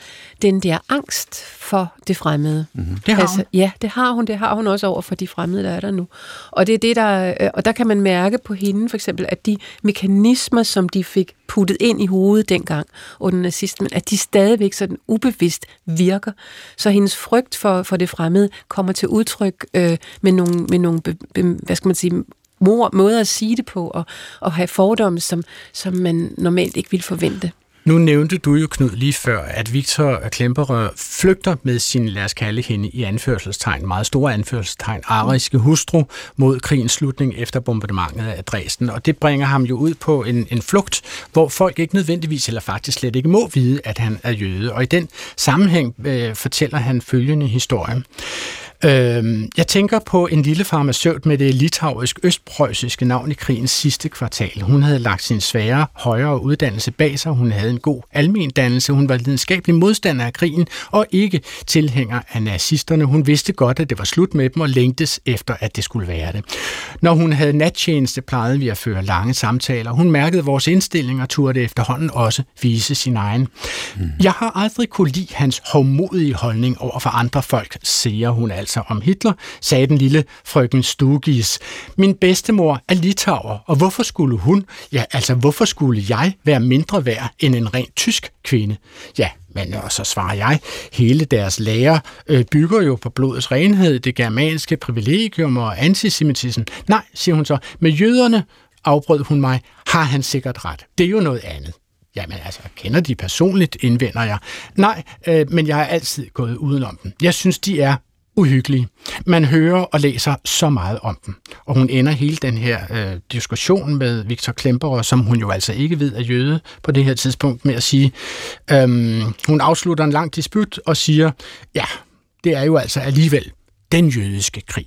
den der angst for det fremmede. Mm-hmm. Det har altså, hun? Ja, det har hun. Det har hun også over for de fremmede, der er der nu. Og det er det, der, øh, og der kan man mærke på hende for eksempel, at de mekanismer, som de fik puttet ind i hovedet dengang under nazismen, at de stadigvæk sådan ubevidst virker. Så hendes frygt for, for det fremmede kommer til udtryk øh, med nogle, med nogle be, be, hvad skal man sige, mor, måder at sige det på, og, og have fordomme, som, som man normalt ikke ville forvente. Nu nævnte du jo, Knud, lige før, at Victor Klemperer flygter med sin, lad os kalde hende i anførselstegn, meget store anførselstegn, ariske hustru mod krigens slutning efter bombardementet af Dresden. Og det bringer ham jo ud på en, en flugt, hvor folk ikke nødvendigvis, eller faktisk slet ikke må vide, at han er jøde. Og i den sammenhæng øh, fortæller han følgende historie. Øh, jeg tænker på en lille farmaceut med det litauisk-østpreussiske navn i krigens sidste kvartal. Hun havde lagt sin svære højere uddannelse bag sig. Hun havde en god almendannelse. Hun var lidenskabelig modstander af krigen og ikke tilhænger af nazisterne. Hun vidste godt, at det var slut med dem og længtes efter, at det skulle være det. Når hun havde nattjeneste, plejede vi at føre lange samtaler. Hun mærkede vores indstilling og turde efterhånden også vise sin egen. Mm. Jeg har aldrig kunne lide hans hovmodige holdning over for andre folk, siger hun altså altså om Hitler, sagde den lille frøken Stugis. Min bedstemor er litauer, og hvorfor skulle hun, ja altså hvorfor skulle jeg være mindre værd end en rent tysk kvinde? Ja, men og så svarer jeg, hele deres lære øh, bygger jo på blodets renhed, det germanske privilegium og antisemitismen. Nej, siger hun så, med jøderne, afbrød hun mig, har han sikkert ret. Det er jo noget andet. Jamen altså, kender de personligt, indvender jeg. Nej, øh, men jeg har altid gået udenom dem. Jeg synes, de er uhyggelige. Man hører og læser så meget om dem. Og hun ender hele den her øh, diskussion med Victor Klemperer, som hun jo altså ikke ved er jøde på det her tidspunkt, med at sige, øhm, hun afslutter en lang disput og siger, ja, det er jo altså alligevel den jødiske krig.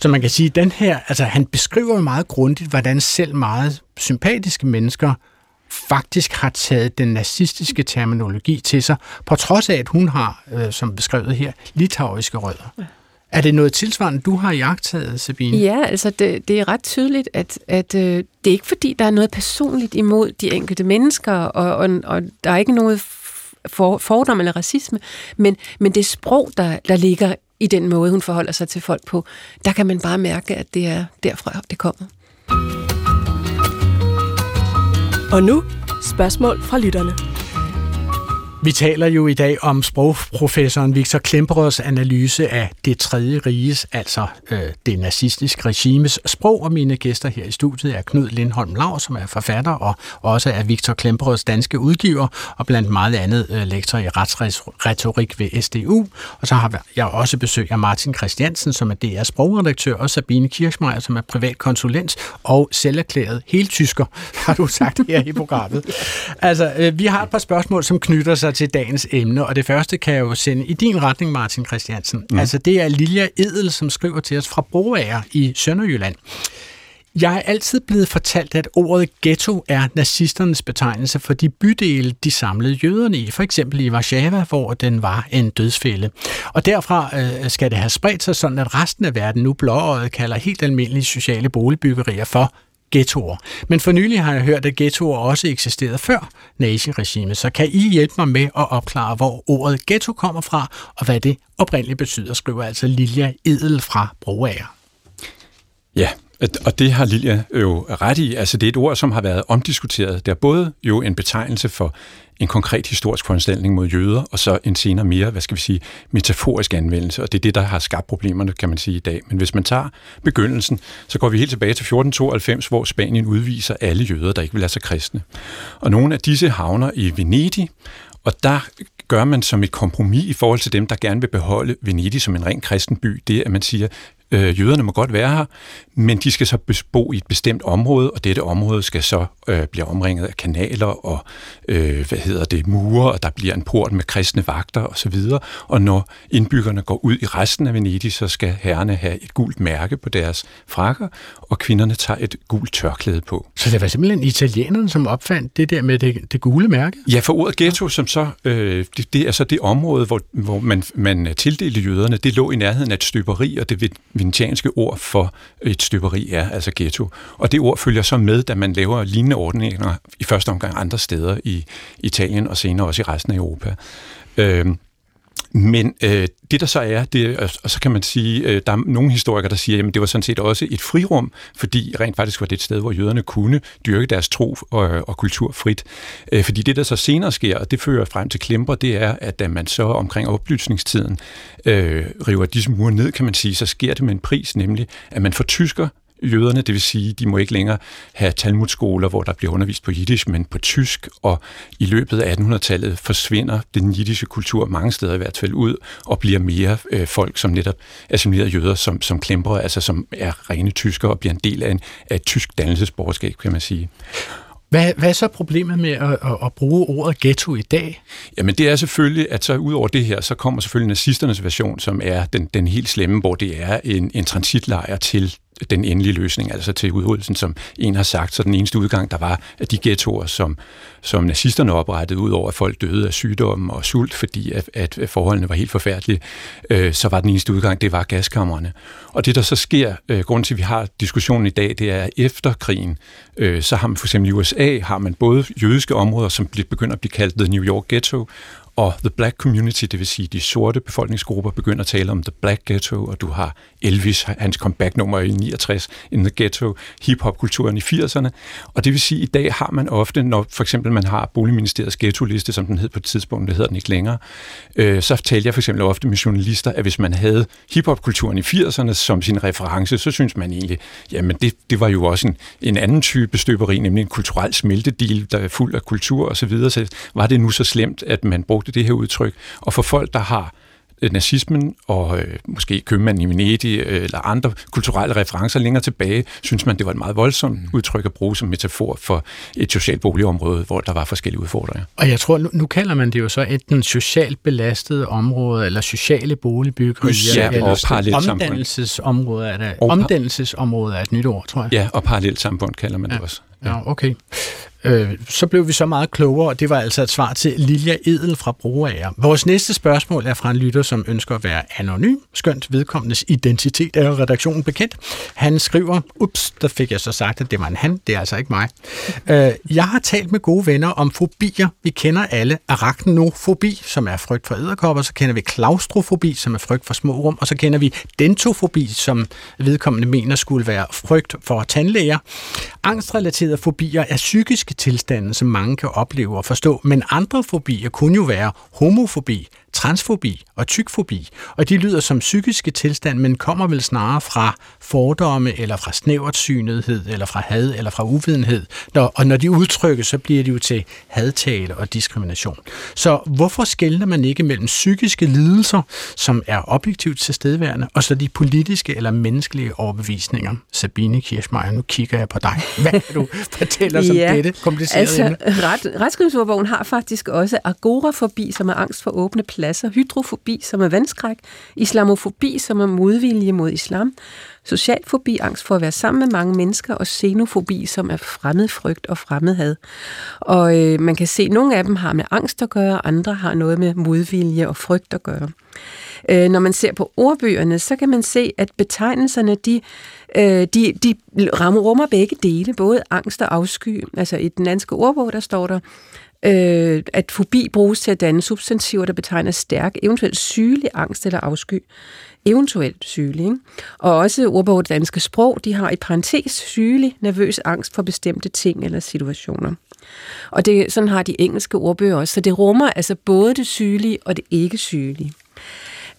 Så man kan sige, den her, altså han beskriver meget grundigt, hvordan selv meget sympatiske mennesker faktisk har taget den nazistiske terminologi til sig, på trods af, at hun har, øh, som beskrevet her, litauiske rødder. Ja. Er det noget tilsvarende, du har jagtet, Sabine? Ja, altså det, det er ret tydeligt, at, at øh, det er ikke fordi, der er noget personligt imod de enkelte mennesker, og, og, og der er ikke noget for, fordom eller racisme, men, men det sprog, der, der ligger i den måde, hun forholder sig til folk på, der kan man bare mærke, at det er derfra, det kommer. Og nu spørgsmål fra lytterne. Vi taler jo i dag om sprogprofessoren Victor Klemperers analyse af det tredje riges, altså øh, det nazistiske regimes sprog, og mine gæster her i studiet er Knud Lindholm Lav, som er forfatter, og også er Victor Klemperers danske udgiver, og blandt meget andet øh, lektor i retsretorik ved SDU. Og så har jeg også besøg af Martin Christiansen, som er DR's sprogredaktør, og Sabine Kirchmeier, som er privat konsulent og selverklæret helt tysker, har du sagt her i programmet. Altså, øh, vi har et par spørgsmål, som knytter sig til dagens emne, og det første kan jeg jo sende i din retning, Martin Christiansen. Mm. Altså, det er Lilja Edel, som skriver til os fra Broager i Sønderjylland. Jeg er altid blevet fortalt, at ordet ghetto er nazisternes betegnelse for de bydele, de samlede jøderne i, for eksempel i Warszawa, hvor den var en dødsfælde. Og derfra øh, skal det have spredt sig sådan, at resten af verden nu blåøjet kalder helt almindelige sociale boligbyggerier for ghettoer. Men for nylig har jeg hørt, at ghettoer også eksisterede før naziregimet, så kan I hjælpe mig med at opklare, hvor ordet ghetto kommer fra, og hvad det oprindeligt betyder, skriver altså Lilja Edel fra Broager. Ja, og det har Lilja jo ret i. Altså det er et ord, som har været omdiskuteret. Det er både jo en betegnelse for en konkret historisk foranstaltning mod jøder, og så en senere mere, hvad skal vi sige, metaforisk anvendelse, og det er det, der har skabt problemerne, kan man sige i dag. Men hvis man tager begyndelsen, så går vi helt tilbage til 1492, hvor Spanien udviser alle jøder, der ikke vil lade sig kristne. Og nogle af disse havner i Venedig, og der gør man som et kompromis i forhold til dem, der gerne vil beholde Venedig som en ren kristen by, det at man siger, Øh, jøderne må godt være her, men de skal så bo i et bestemt område, og dette område skal så øh, blive omringet af kanaler og øh, hvad hedder det, mure, og der bliver en port med kristne vagter osv. Og når indbyggerne går ud i resten af Venedig, så skal herrerne have et gult mærke på deres frakker, og kvinderne tager et gult tørklæde på. Så det var simpelthen italienerne, som opfandt det der med det, det gule mærke? Ja, for ordet ghetto, som så, øh, det, det er så det område, hvor, hvor man, man tildelte jøderne, det lå i nærheden af et støberi, og det venetianske ord for et støberi er altså ghetto. Og det ord følger så med, da man laver lignende ordninger i første omgang andre steder i Italien og senere også i resten af Europa. Øh, men øh, det der så er, det, og så kan man sige, øh, der er nogle historikere, der siger, at det var sådan set også et frirum, fordi rent faktisk var det et sted, hvor jøderne kunne dyrke deres tro og, og kultur frit. Øh, fordi det, der så senere sker, og det fører frem til Klemper, det er, at da man så omkring oplysningstiden øh, river disse mure ned, kan man sige, så sker det med en pris, nemlig at man fortysker jøderne, det vil sige, de må ikke længere have Talmudskoler, hvor der bliver undervist på jiddisch, men på tysk, og i løbet af 1800-tallet forsvinder den jiddische kultur mange steder i hvert fald ud, og bliver mere øh, folk, som netop assimilerede jøder, som, som klemper, altså som er rene tyskere, og bliver en del af, en, af et tysk dannelsesborgerskab, kan man sige. Hvad, hvad er så problemet med at, at, at bruge ordet ghetto i dag? Jamen det er selvfølgelig, at så ud over det her, så kommer selvfølgelig nazisternes version, som er den, den helt slemme, hvor det er en, en transitlejr til den endelige løsning, altså til udryddelsen, som en har sagt. Så den eneste udgang, der var af de ghettoer, som, som nazisterne oprettede, ud over at folk døde af sygdom og sult, fordi at, at forholdene var helt forfærdelige, øh, så var den eneste udgang, det var gaskammerne. Og det, der så sker, øh, grund til, at vi har diskussionen i dag, det er, at efter krigen, øh, så har man for eksempel i USA, har man både jødiske områder, som begynder at blive kaldt The New York Ghetto, og the black community, det vil sige de sorte befolkningsgrupper, begynder at tale om the black ghetto, og du har Elvis, hans comeback-nummer i 69, in the ghetto, hip-hop-kulturen i 80'erne, og det vil sige, at i dag har man ofte, når for eksempel man har Boligministeriets ghetto-liste, som den hed på et tidspunkt, det hedder den ikke længere, øh, så talte jeg for eksempel ofte med journalister, at hvis man havde hip-hop-kulturen i 80'erne som sin reference, så synes man egentlig, jamen det, det var jo også en, en anden type støberi, nemlig en kulturel smeltedil, der er fuld af kultur osv., så, videre. så var det nu så slemt, at man brugte det her udtryk. Og for folk, der har Øh, nazismen og øh, måske købmanden i Venedig øh, eller andre kulturelle referencer længere tilbage, synes man, det var et meget voldsomt mm. udtryk at bruge som metafor for et socialt boligområde, hvor der var forskellige udfordringer. Og jeg tror, nu, nu kalder man det jo så enten socialt belastet område, eller sociale boligbyggerier, ja, eller og omdannelsesområde er det. Omdannelsesområde er et nyt ord, tror jeg. Ja, og parallelt samfund kalder man ja. det også. Ja, okay. Øh, så blev vi så meget klogere, og det var altså et svar til Lilja Edel fra Broager. Vores næste spørgsmål er fra en lytter, som ønsker at være anonym, skønt vedkommendes identitet er redaktionen bekendt. Han skriver, ups, der fik jeg så sagt, at det var en han, det er altså ikke mig. Øh, jeg har talt med gode venner om fobier. Vi kender alle arachnofobi, som er frygt for æderkopper, så kender vi klaustrofobi, som er frygt for små rum, og så kender vi dentofobi, som vedkommende mener skulle være frygt for tandlæger. Angstrelateret hedder fobier er psykiske tilstande, som mange kan opleve og forstå, men andre fobier kunne jo være homofobi, transfobi og tykfobi, og de lyder som psykiske tilstand, men kommer vel snarere fra fordomme, eller fra snævertsynethed, eller fra had, eller fra uvidenhed. Når, og når de udtrykkes, så bliver de jo til hadtale og diskrimination. Så hvorfor skældner man ikke mellem psykiske lidelser, som er objektivt tilstedeværende, og så de politiske eller menneskelige overbevisninger? Sabine Kirschmeier, nu kigger jeg på dig. Hvad kan du fortælle os ja, om dette komplicerede altså, emne? Ret, Retskrivningsordbogen har faktisk også agorafobi, som er angst for åbne pladser, hydrofobi, som er vandskræk, islamofobi, som er modvilje mod islam, socialfobi, angst for at være sammen med mange mennesker, og xenofobi, som er fremmedfrygt og fremmedhad. Og øh, man kan se, at nogle af dem har med angst at gøre, andre har noget med modvilje og frygt at gøre. Øh, når man ser på ordbøgerne, så kan man se, at betegnelserne, de, øh, de, de rammer, rummer begge dele, både angst og afsky. Altså i den danske ordbog, der står der, øh, at fobi bruges til at danne substantiver, der betegner stærk, eventuelt sygelig angst eller afsky. Eventuelt sygelig. Ikke? Og også ordbogen danske sprog, de har i parentes sygelig, nervøs angst for bestemte ting eller situationer. Og det, sådan har de engelske ordbøger også. Så det rummer altså både det sygelige og det ikke sygelige.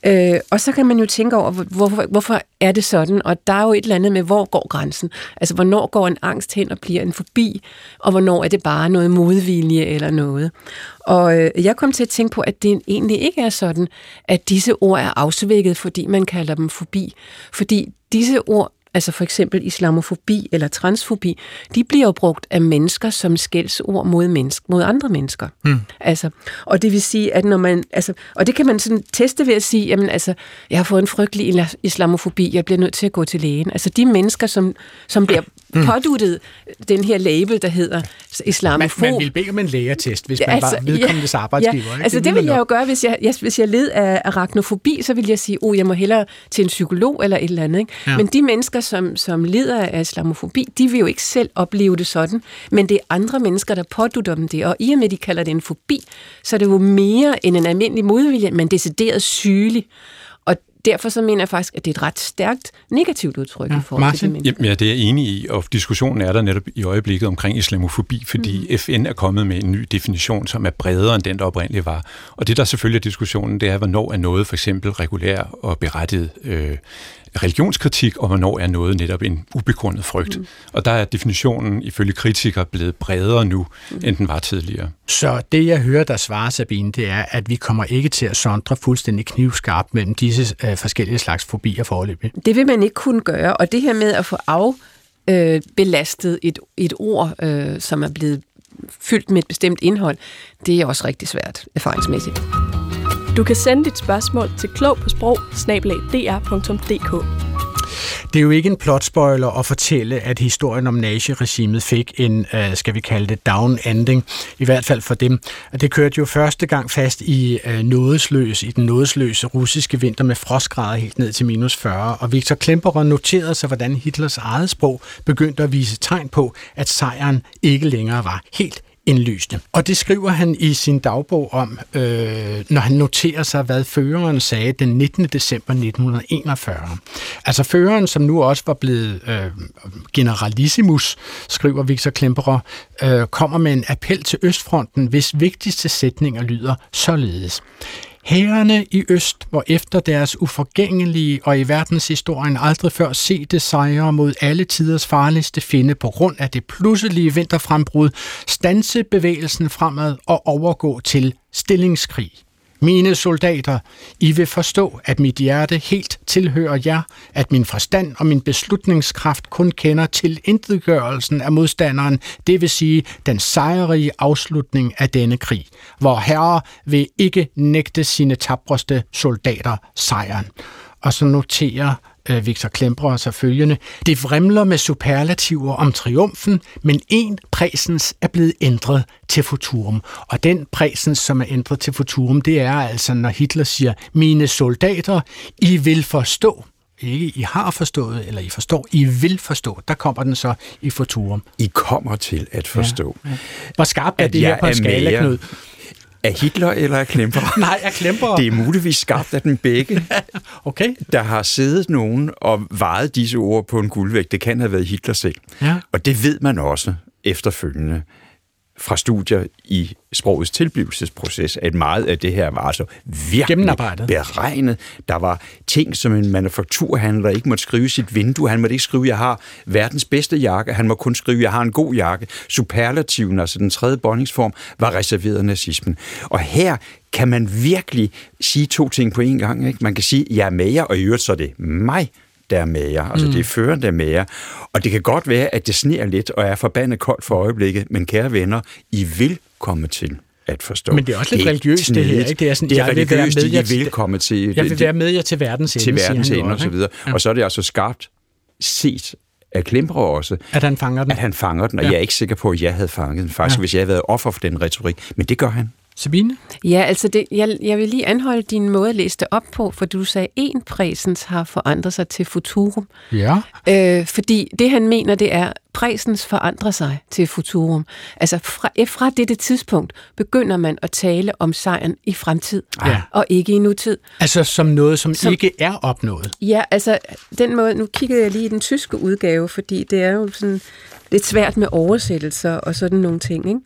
Øh, og så kan man jo tænke over, hvorfor, hvorfor er det sådan? Og der er jo et eller andet med, hvor går grænsen? Altså, hvornår går en angst hen og bliver en forbi, og hvornår er det bare noget modvilje eller noget? Og øh, jeg kom til at tænke på, at det egentlig ikke er sådan, at disse ord er afsvækket, fordi man kalder dem forbi. Fordi disse ord altså for eksempel islamofobi eller transfobi, de bliver jo brugt af mennesker som skældsord mod, menneske, mod andre mennesker. Mm. Altså, og det vil sige, at når man, altså, og det kan man sådan teste ved at sige, jamen altså, jeg har fået en frygtelig islamofobi, jeg bliver nødt til at gå til lægen. Altså de mennesker, som, som bliver mm. påduttet den her label, der hedder islamofob. Man, man vil bede om en lægetest, hvis man altså, var vedkommendes ja, arbejdsgiver. Ja, ikke? altså det, det vil jeg jo gøre, hvis jeg, jeg, hvis jeg led af arachnofobi, så vil jeg sige, oh, jeg må hellere til en psykolog eller et eller andet. Ikke? Ja. Men de mennesker, som, som lider af islamofobi, de vil jo ikke selv opleve det sådan, men det er andre mennesker, der pådutter dem det, og i og med, de kalder det en fobi, så er det jo mere end en almindelig modvilje, men decideret sygelig derfor så mener jeg faktisk, at det er et ret stærkt negativt udtryk ja, i forhold Martin? til det. Jamen, ja, det er jeg enig i, og diskussionen er der netop i øjeblikket omkring islamofobi, fordi mm. FN er kommet med en ny definition, som er bredere end den, der oprindeligt var. Og det, der selvfølgelig er diskussionen, det er, hvornår er noget for eksempel regulær og berettiget øh, religionskritik, og hvornår er noget netop en ubegrundet frygt. Mm. Og der er definitionen ifølge kritikere blevet bredere nu, mm. end den var tidligere. Så det, jeg hører der svarer, Sabine, det er, at vi kommer ikke til at sondre fuldstændig knivskarpt mellem disse øh, forskellige slags fobier forløbig. Det vil man ikke kunne gøre, og det her med at få af øh, belastet et, et ord, øh, som er blevet fyldt med et bestemt indhold, det er også rigtig svært erfaringsmæssigt. Du kan sende dit spørgsmål til klog på sprog det er jo ikke en plotspoiler at fortælle, at historien om naziregimet fik en, øh, skal vi kalde det, down ending, i hvert fald for dem. Det kørte jo første gang fast i øh, nådesløs, i den nådesløse russiske vinter med frostgrader helt ned til minus 40, og Viktor Klemperer noterede sig, hvordan Hitlers eget sprog begyndte at vise tegn på, at sejren ikke længere var helt indlysende. Og det skriver han i sin dagbog om, øh, når han noterer sig, hvad føreren sagde den 19. december 1941. Altså føreren, som nu også var blevet øh, generalissimus, skriver Victor Klemperer, øh, kommer med en appel til Østfronten, hvis vigtigste sætninger lyder således. Hærene i øst, hvor efter deres uforgængelige og i verdenshistorien aldrig før sete sejre mod alle tiders farligste finde på grund af det pludselige vinterfrembrud, stanse bevægelsen fremad og overgå til stillingskrig. Mine soldater, I vil forstå, at mit hjerte helt tilhører jer, at min forstand og min beslutningskraft kun kender til intetgørelsen af modstanderen, det vil sige den sejrige afslutning af denne krig, hvor herre vil ikke nægte sine tabreste soldater sejren. Og så noterer øh, Victor Klemperer sig følgende. Det vrimler med superlativer om triumfen, men en præsens er blevet ændret til futurum. Og den præsens, som er ændret til futurum, det er altså, når Hitler siger, mine soldater, I vil forstå, ikke I har forstået, eller I forstår, I vil forstå. Der kommer den så i futurum. I kommer til at forstå. Ja. Ja. Hvor skarpt er det her på en skala, Knud? Er Hitler eller er Klemperer? Nej, er Klemperer. Det er muligvis skabt af den begge. okay. Der har siddet nogen og vejet disse ord på en guldvægt. Det kan have været Hitler selv. Ja. Og det ved man også efterfølgende fra studier i sprogets tilblivelsesproces, at meget af det her var altså virkelig beregnet. Der var ting, som en manufakturhandler ikke måtte skrive i sit vindue. Han måtte ikke skrive, jeg har verdens bedste jakke. Han må kun skrive, jeg har en god jakke. Superlativen, altså den tredje bondingsform, var reserveret nazismen. Og her kan man virkelig sige to ting på en gang. Ikke? Man kan sige, jeg er med jer, og i øvrigt så er det mig, der er med jer. Altså, mm. det er føreren, der er med jer. Og det kan godt være, at det sneer lidt og er forbandet koldt for øjeblikket, men kære venner, I vil komme til at forstå. Men det er også lidt det religiøst, det her, ikke? Det er, sådan, det er jeg vil være med jer til, komme til... Jeg vil være med jer til verdens ende, Til verdens ende, og så videre. Ja. Og så er det altså skarpt set af Klemper også. At han fanger den? At han fanger den, og ja. jeg er ikke sikker på, at jeg havde fanget den, faktisk, ja. hvis jeg havde været offer for den retorik. Men det gør han. Sabine? Ja, altså det, jeg, jeg vil lige anholde din måde at læse det op på, for du sagde, at en præsens har forandret sig til futurum. Ja. Øh, fordi det han mener, det er, præsens forandrer sig til futurum. Altså fra, fra dette tidspunkt begynder man at tale om sejren i fremtid, ja. og ikke i nutid. Altså som noget, som, som ikke er opnået? Ja, altså den måde, nu kiggede jeg lige i den tyske udgave, fordi det er jo sådan lidt svært med oversættelser og sådan nogle ting, ikke?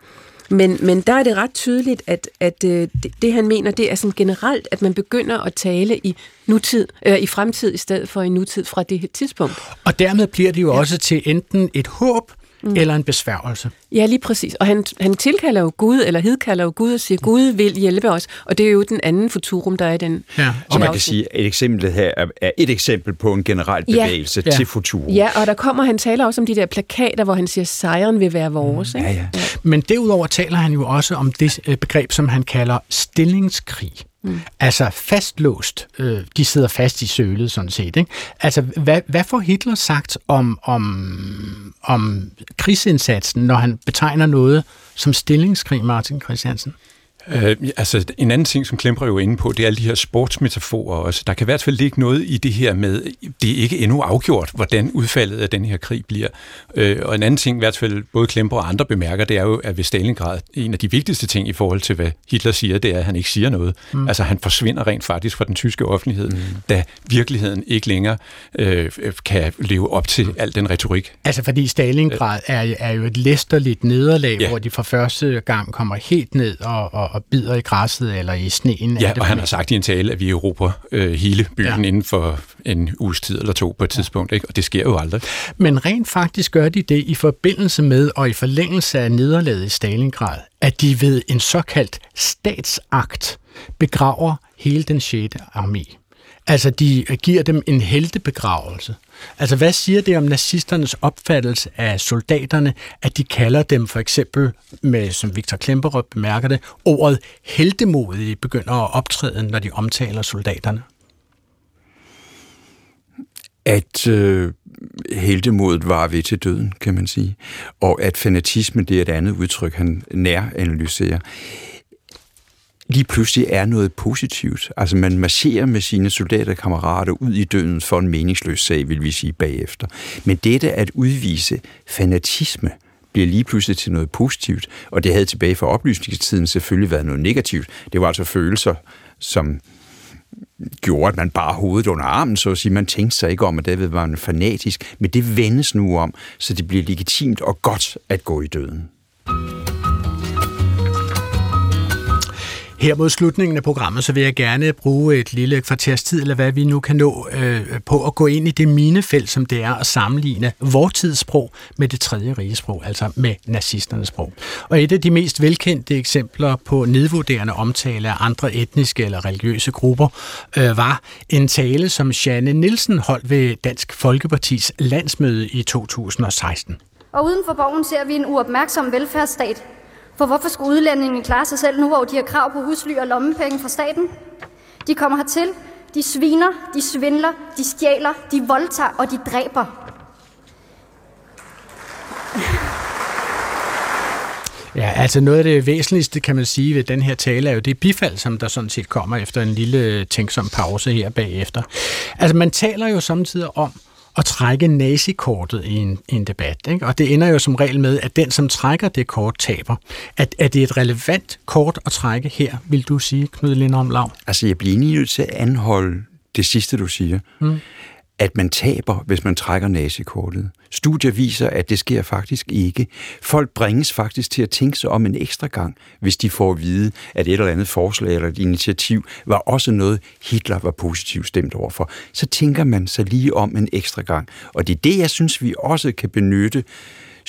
Men, men der er det ret tydeligt, at, at øh, det, det han mener, det er sådan generelt, at man begynder at tale i nutid, øh, i fremtid i stedet for i nutid fra det tidspunkt. Og dermed bliver det jo ja. også til enten et håb, mm. eller en besværgelse. Ja, lige præcis. Og han, han tilkalder jo Gud, eller hedkalder jo Gud og siger, Gud vil hjælpe os. Og det er jo den anden futurum, der er i den. Ja. Så man kan sige, at et eksempel her er et eksempel på en generel bevægelse ja. til futurum. Ja, og der kommer, han taler også om de der plakater, hvor han siger, sejren vil være vores. Mm. Ja, ja. Ja. Men derudover taler han jo også om det øh, begreb, som han kalder stillingskrig. Mm. Altså fastlåst. Øh, de sidder fast i sølet, sådan set. Ikke? Altså, hvad, hvad får Hitler sagt om, om, om krigsindsatsen, når han betegner noget som stillingskrig, Martin Christiansen? Øh, altså, en anden ting, som Klemper jo inde på, det er alle de her sportsmetaforer også. Der kan i hvert fald ligge noget i det her med, det er ikke endnu afgjort, hvordan udfaldet af den her krig bliver. Øh, og en anden ting, i hvert fald både Klemper og andre bemærker, det er jo, at ved Stalingrad, en af de vigtigste ting i forhold til, hvad Hitler siger, det er, at han ikke siger noget. Mm. Altså, han forsvinder rent faktisk fra den tyske offentlighed, mm. da virkeligheden ikke længere øh, kan leve op til al den retorik. Altså, fordi Stalingrad er, er jo et læsterligt nederlag, ja. hvor de for første gang kommer helt ned og, og og bider i græsset eller i sneen. Ja, og han har sagt i en tale, at vi erobrer øh, hele byen ja. inden for en uges tid eller to på et tidspunkt, ikke? og det sker jo aldrig. Men rent faktisk gør de det i forbindelse med og i forlængelse af nederlaget i Stalingrad, at de ved en såkaldt statsakt begraver hele den 6. armé. Altså, de giver dem en heltebegravelse. Altså, hvad siger det om nazisternes opfattelse af soldaterne, at de kalder dem for eksempel, med, som Victor Klemperup bemærker det, ordet heldemodige begynder at optræde, når de omtaler soldaterne? At øh, heldemodet var ved til døden, kan man sige. Og at fanatisme, det er et andet udtryk, han næranalyserer. analyserer lige pludselig er noget positivt. Altså man marcherer med sine soldaterkammerater ud i døden for en meningsløs sag, vil vi sige bagefter. Men dette at udvise fanatisme bliver lige pludselig til noget positivt, og det havde tilbage for oplysningstiden selvfølgelig været noget negativt. Det var altså følelser, som gjorde, at man bare hovedet under armen, så at sige. Man tænkte sig ikke om, at David var en fanatisk, men det vendes nu om, så det bliver legitimt og godt at gå i døden. Her mod slutningen af programmet, så vil jeg gerne bruge et lille kvarters tid, eller hvad vi nu kan nå, øh, på at gå ind i det minefelt, som det er at sammenligne vortidssprog med det tredje rigesprog, altså med nazisternes sprog. Og et af de mest velkendte eksempler på nedvurderende omtale af andre etniske eller religiøse grupper, øh, var en tale, som Janne Nielsen holdt ved Dansk Folkepartis landsmøde i 2016. Og uden for borgen ser vi en uopmærksom velfærdsstat, for hvorfor skulle udlændingene klare sig selv nu, hvor de har krav på husly og lommepenge fra staten? De kommer hertil, de sviner, de svindler, de stjæler, de voldtager og de dræber. Ja, altså noget af det væsentligste, kan man sige, ved den her tale, er jo det bifald, som der sådan set kommer efter en lille tænksom pause her bagefter. Altså man taler jo samtidig om, at trække nazikortet i en, i en debat. Ikke? Og det ender jo som regel med, at den, som trækker det kort, taber. At, er det et relevant kort at trække her, vil du sige, Knud Lindholm Lav? Altså, jeg bliver lige nødt til at anholde det sidste, du siger. Mm at man taber, hvis man trækker nazikortet. Studier viser, at det sker faktisk ikke. Folk bringes faktisk til at tænke sig om en ekstra gang, hvis de får at vide, at et eller andet forslag eller et initiativ var også noget, Hitler var positivt stemt overfor. Så tænker man sig lige om en ekstra gang. Og det er det, jeg synes, vi også kan benytte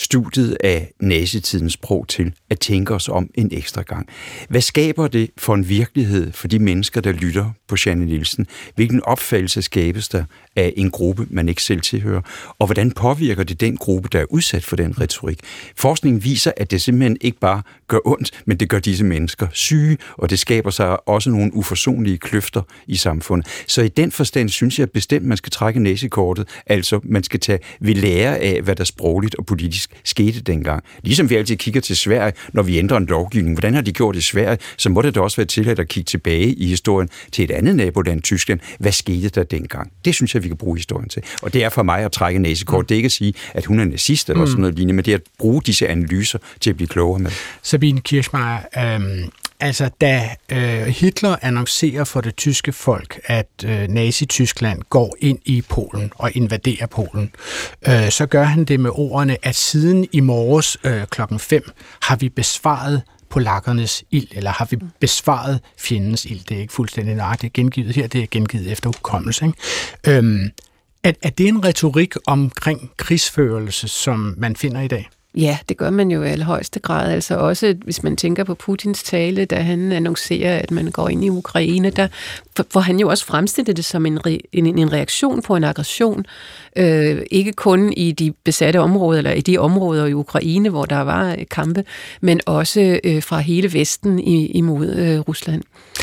studiet af nazitidens sprog til at tænke os om en ekstra gang. Hvad skaber det for en virkelighed for de mennesker, der lytter på Janne Nielsen? Hvilken opfattelse skabes der af en gruppe, man ikke selv tilhører? Og hvordan påvirker det den gruppe, der er udsat for den retorik? Forskningen viser, at det simpelthen ikke bare gør ondt, men det gør disse mennesker syge, og det skaber sig også nogle uforsonlige kløfter i samfundet. Så i den forstand synes jeg bestemt, man skal trække næsekortet, altså man skal tage ved lære af, hvad der sprogligt og politisk skete dengang. Ligesom vi altid kigger til Sverige, når vi ændrer en lovgivning. Hvordan har de gjort i Sverige? Så må det da også være tilladt at kigge tilbage i historien til et andet naboland, Tyskland. Hvad skete der dengang? Det synes jeg, vi kan bruge historien til. Og det er for mig at trække næsekort. Det er ikke at sige, at hun er nazist eller mm. sådan noget lignende, men det er at bruge disse analyser til at blive klogere med. Sabine Kirchmeier, øhm, altså da øh, Hitler annoncerer for det tyske folk, at øh, Nazi-Tyskland går ind i Polen og invaderer Polen, øh, så gør han det med ordene, at siden i morges øh, klokken 5 har vi besvaret polakkernes ild, eller har vi besvaret fjendens ild. Det er ikke fuldstændig nøjagtigt gengivet her, det er gengivet efter hukommelse. Ikke? Øhm, er, er det en retorik omkring krigsførelse, som man finder i dag? Ja, det gør man jo i allerhøjeste grad. Altså også, hvis man tænker på Putins tale, da han annoncerer, at man går ind i Ukraine, der hvor han jo også fremstillede det som en, re, en, en reaktion på en aggression, øh, ikke kun i de besatte områder, eller i de områder i Ukraine, hvor der var kampe, men også øh, fra hele Vesten imod øh, Rusland.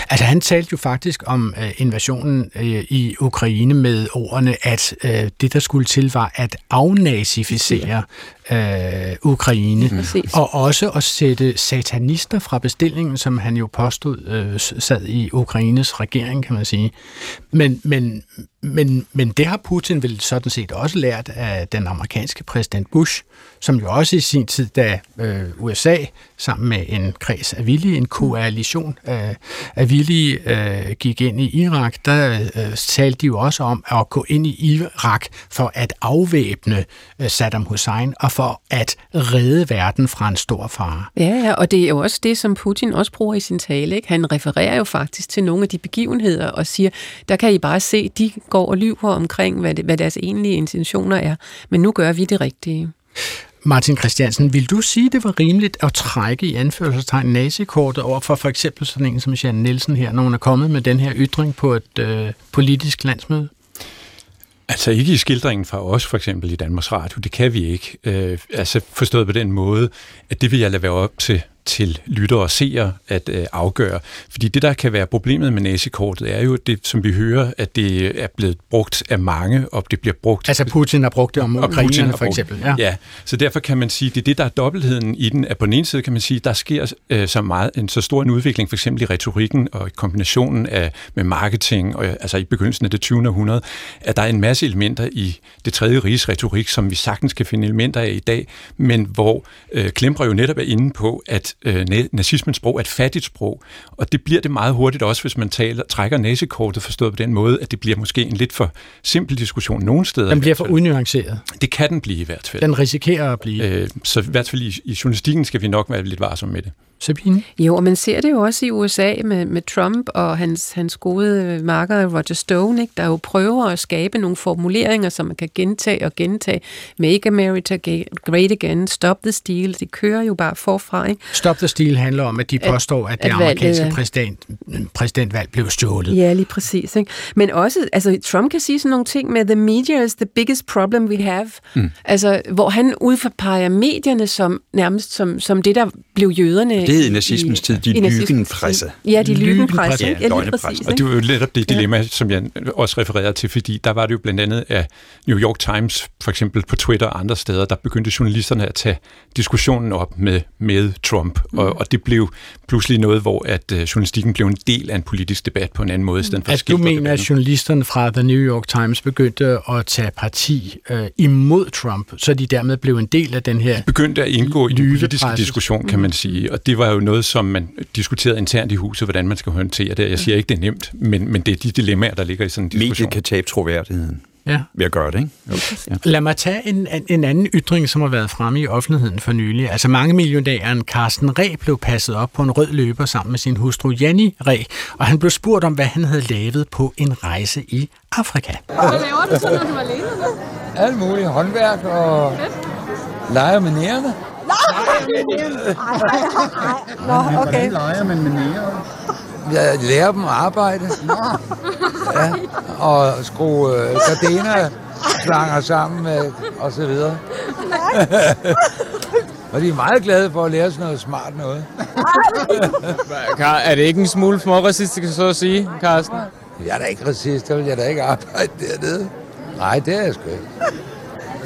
Altså han talte jo faktisk om øh, invasionen øh, i Ukraine med ordene, at øh, det der skulle til var at afnazificere øh, Ukraine, mm. og også at sætte satanister fra bestillingen, som han jo påstod øh, sad i Ukraines regering, kan man sige. Men, men, men, men det har Putin vel sådan set også lært af den amerikanske præsident Bush, som jo også i sin tid, da øh, USA sammen med en kreds af villige, en koalition af, af villige, øh, gik ind i Irak, der øh, talte de jo også om at gå ind i Irak for at afvæbne øh, Saddam Hussein og for at redde verden fra en stor fare. Ja, ja, og det er jo også det, som Putin også bruger i sin tale. Ikke? Han refererer jo faktisk til nogle af de begivenheder og siger, der kan I bare se, de går og lyver omkring, hvad, det, hvad deres egentlige intentioner er. Men nu gør vi det rigtige. Martin Christiansen, vil du sige, det var rimeligt at trække i anførselstegn nazikortet over for for eksempel sådan en som Jan Nielsen her, når hun er kommet med den her ytring på et øh, politisk landsmøde? Altså ikke i skildringen fra os, for eksempel i Danmarks Radio. Det kan vi ikke. Øh, altså forstået på den måde, at det vil jeg lade være op til til lyttere og seere at øh, afgøre. Fordi det, der kan være problemet med nazikortet, er jo det, som vi hører, at det er blevet brugt af mange, og det bliver brugt... Altså Putin har brugt det om Ukraine, for eksempel. Ja. ja, så derfor kan man sige, det er det, der er dobbeltheden i den, at på den ene side kan man sige, der sker øh, så meget, en så stor en udvikling, for eksempel i retorikken og i kombinationen af, med marketing, og, altså i begyndelsen af det 20. århundrede, at der er en masse elementer i det tredje riges retorik, som vi sagtens kan finde elementer af i dag, men hvor øh, Klemper jo netop er inde på, at øh, nazismens sprog er et fattigt sprog, og det bliver det meget hurtigt også, hvis man taler, trækker nazikortet forstået på den måde, at det bliver måske en lidt for simpel diskussion nogle steder. Den bliver for unuanceret. Det kan den blive i hvert fald. Den risikerer at blive. Øh, så i hvert fald i, i journalistikken skal vi nok være lidt varsomme med det. Sabine? Jo, og man ser det jo også i USA med, med Trump og hans, hans gode marker Roger Stone, ikke, der jo prøver at skabe nogle formuleringer, som man kan gentage og gentage. Make America Great Again, Stop the Steal, de kører jo bare forfra. Ikke? Stop the Steal handler om, at de påstår, at, at det amerikanske valget, præsident, præsidentvalg blev stjålet. Ja, lige præcis. Ikke? Men også, altså Trump kan sige sådan nogle ting med, the media is the biggest problem we have. Mm. Altså, hvor han udforpeger medierne som nærmest som, som det, der blev jøderne det er i nazismens tid, de lygenpresse. Ja, de lygenpresse. Ja, ja, lige præcis, og det var jo netop det dilemma, ja. som jeg også refererede til, fordi der var det jo blandt andet af New York Times, for eksempel på Twitter og andre steder, der begyndte journalisterne at tage diskussionen op med, med Trump, mm. og, og det blev pludselig noget, hvor at uh, journalistikken blev en del af en politisk debat på en anden måde, i stedet for at du mener, at journalisterne fra The New York Times begyndte at tage parti uh, imod Trump, så de dermed blev en del af den her De begyndte at indgå i den politiske diskussion, kan man sige, og det var jo noget, som man diskuterede internt i huset, hvordan man skal håndtere det. Jeg siger ikke, det er nemt, men, men det er de dilemmaer, der ligger i sådan en diskussion. Mediet kan tabe troværdigheden ja. ved at gøre det, ikke? Jo. Ja. Lad mig tage en, en anden ytring, som har været fremme i offentligheden for nylig. Altså mange millionæren Carsten Ræ blev passet op på en rød løber sammen med sin hustru Janni Ræ, og han blev spurgt om, hvad han havde lavet på en rejse i Afrika. Hvad laver du så, når du var alene? Alt muligt. Håndværk og lege med nærerne. Nå, okay. Hvordan leger man med nære? Jeg lærer dem at arbejde. Ja, og skrue øh, gardiner slanger sammen med, og så videre. og de er meget glade for at lære sådan noget smart noget. er det ikke en smule småracistisk så at sige, Carsten? Jeg er da ikke racist, der vil jeg da ikke arbejde dernede. Nej, det er jeg sgu ikke.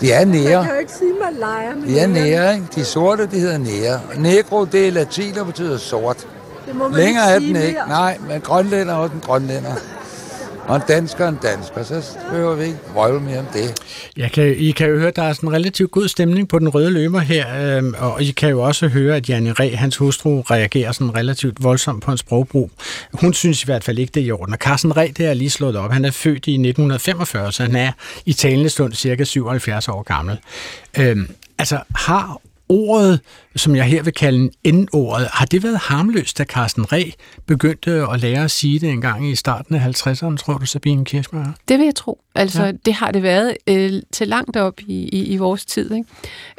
De er nære. Man kan jo ikke sige, man leger med De er nære, ikke? De sorte, de hedder nære. Negro, det er latin, og betyder sort. Det må man Længere ikke er sige den ikke. mere. Nej, men grønlænder er også en grønlænder. Og en dansker en dansker, så behøver vi ikke vrøvle mere om det. Jeg kan, I kan jo høre, at der er sådan en relativt god stemning på den røde løber her, øh, og I kan jo også høre, at Janne Re, hans hustru, reagerer sådan relativt voldsomt på en sprogbrug. Hun synes i hvert fald ikke, det er i orden. Og Carsten Re, det er lige slået op. Han er født i 1945, så han er i talende stund cirka 77 år gammel. Øh, altså, har ordet, som jeg her vil kalde N-ordet, har det været harmløst, da Carsten Ræ begyndte at lære at sige det en gang i starten af 50'erne, tror du, Sabine Kirchmeier? Det vil jeg tro. Altså, Ja. det har det været øh, til langt op i, i, i vores tid. Ikke?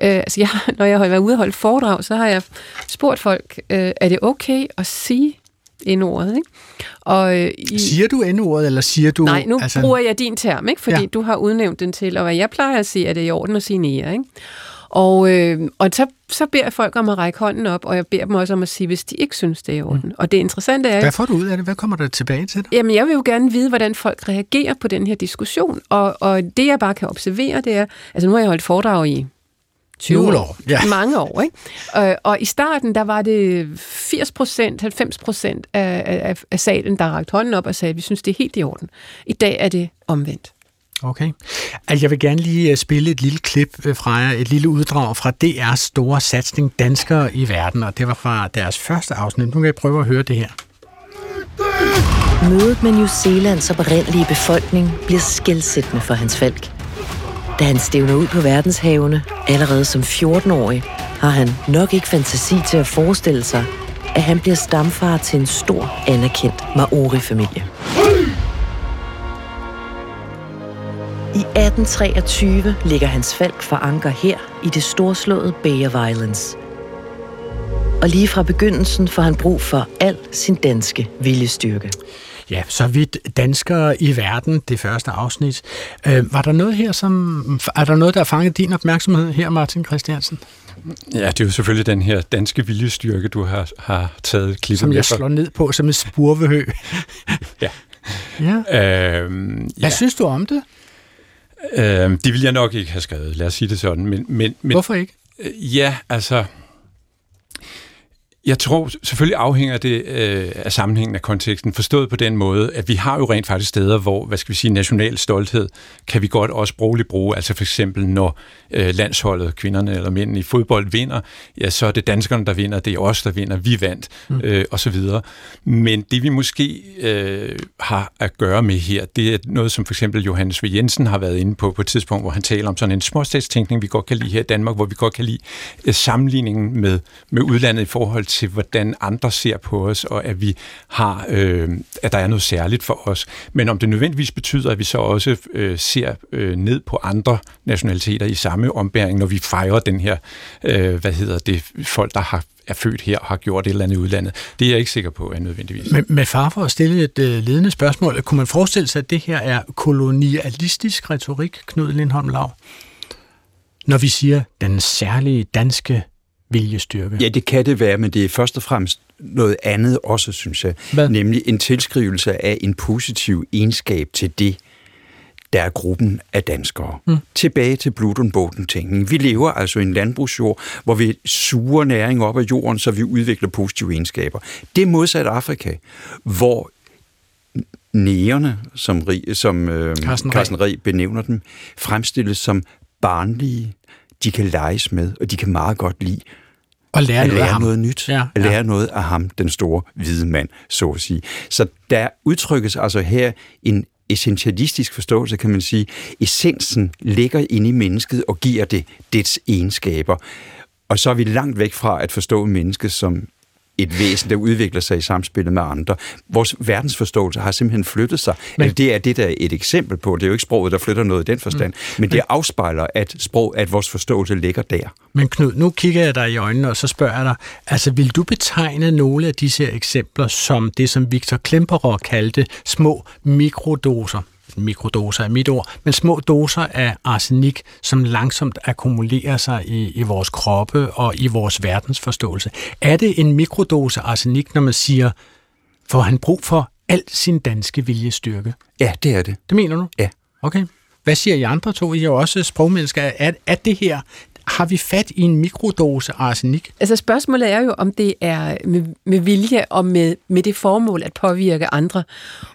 Øh, altså, jeg, når jeg har været ude og holde foredrag, så har jeg spurgt folk, øh, er det okay at sige N-ordet? Ikke? Og, øh, i, Siger du N-ordet, eller siger du... Nej, nu altså, bruger jeg din term, ikke? fordi ja. du har udnævnt den til, og hvad jeg plejer at sige, er det i orden at sige nære. Ikke? Og, øh, og så, så beder jeg folk om at række hånden op, og jeg beder dem også om at sige, hvis de ikke synes, det er i orden. Mm. Og det interessante er, Hvad får du ud af det? Hvad kommer der tilbage til dig? Jamen, jeg vil jo gerne vide, hvordan folk reagerer på den her diskussion. Og, og det, jeg bare kan observere, det er... Altså, nu har jeg holdt foredrag i 20 Nogle år. år, ja. Mange år, ikke? Og, og i starten, der var det 80 procent, 90 procent af, af, af salen, der rakte hånden op og sagde, at vi synes, det er helt i orden. I dag er det omvendt. Okay. Altså, jeg vil gerne lige øh, spille et lille klip øh, fra øh, et lille uddrag fra DR's store satsning Danskere i verden, og det var fra deres første afsnit. Nu kan jeg prøve at høre det her. Mødet med New Zealands oprindelige befolkning bliver skældsættende for Hans Falk. Da han stævner ud på verdenshavene, allerede som 14-årig, har han nok ikke fantasi til at forestille sig, at han bliver stamfar til en stor, anerkendt Maori-familie. I 1823 ligger Hans Falk for anker her i det storslåede Bay of Islands. Og lige fra begyndelsen får han brug for al sin danske viljestyrke. Ja, så vidt danskere i verden, det første afsnit. Øh, var der noget her, som... Er der noget, der har fanget din opmærksomhed her, Martin Christiansen? Ja, det er jo selvfølgelig den her danske viljestyrke, du har, har taget klippet Som jeg slår ned på som et spurvehø. Ja. ja. Øhm, ja. Hvad synes du om det? Øhm, det vil jeg nok ikke have skrevet, lad os sige det sådan. Men, men, men, Hvorfor ikke? Øh, Ja, altså... Jeg tror selvfølgelig afhænger det øh, af sammenhængen af konteksten, forstået på den måde, at vi har jo rent faktisk steder, hvor, hvad skal vi sige, national stolthed kan vi godt også sprogligt bruge. Altså for eksempel, når øh, landsholdet, kvinderne eller mændene i fodbold vinder, ja, så er det danskerne, der vinder, det er os, der vinder, vi vandt, Mm. øh, og så videre. Men det vi måske øh, har at gøre med her, det er noget, som for eksempel Johannes V. Jensen har været inde på på et tidspunkt, hvor han taler om sådan en småstatstænkning, vi godt kan lide her i Danmark, hvor vi godt kan lide øh, sammenligningen med, med udlandet i forhold til, hvordan andre ser på os, og at vi har, øh, at der er noget særligt for os. Men om det nødvendigvis betyder, at vi så også øh, ser øh, ned på andre nationaliteter i samme ombæring, når vi fejrer den her, øh, hvad hedder det, folk, der har er født her og har gjort et eller andet i udlandet. Det er jeg ikke sikker på, er nødvendigvis. Men med far for at stille et øh, ledende spørgsmål, kunne man forestille sig, at det her er kolonialistisk retorik, Knud Lindholm Lav? Når vi siger den særlige danske viljestyrke. Ja, det kan det være, men det er først og fremmest noget andet også, synes jeg. Hvad? Nemlig en tilskrivelse af en positiv egenskab til det, der er gruppen af danskere. Mm. Tilbage til Blutenboten-tænkningen. Vi lever altså i en landbrugsjord, hvor vi suger næring op af jorden, så vi udvikler positive egenskaber. Det er modsat Afrika, hvor nægerne, som, som øh, Carsten Reh benævner dem, fremstilles som barnlige. De kan leges med, og de kan meget godt lide Og lære at noget af lære ham. noget nyt. Ja, at ja. lære noget af ham, den store hvide mand, så at sige. Så der udtrykkes altså her en essentialistisk forståelse, kan man sige. Essensen ligger inde i mennesket og giver det dets egenskaber. Og så er vi langt væk fra at forstå mennesket som et væsen, der udvikler sig i samspillet med andre. Vores verdensforståelse har simpelthen flyttet sig. Men, altså, det er det, der er et eksempel på. Det er jo ikke sproget, der flytter noget i den forstand, mm. men det afspejler, at, sprog, at vores forståelse ligger der. Men Knud, nu kigger jeg dig i øjnene, og så spørger jeg dig, altså vil du betegne nogle af disse eksempler som det, som Victor Klemperer kaldte små mikrodoser? Mikrodoser er mit ord, men små doser af arsenik, som langsomt akkumulerer sig i, i vores kroppe og i vores verdensforståelse. Er det en mikrodose arsenik, når man siger, får han brug for al sin danske viljestyrke? Ja, det er det. Det mener du? Ja. Okay. Hvad siger I andre to? I er jo også sprogmennesker. Er, er det her, har vi fat i en mikrodose arsenik? Altså spørgsmålet er jo, om det er med, med vilje og med, med det formål at påvirke andre,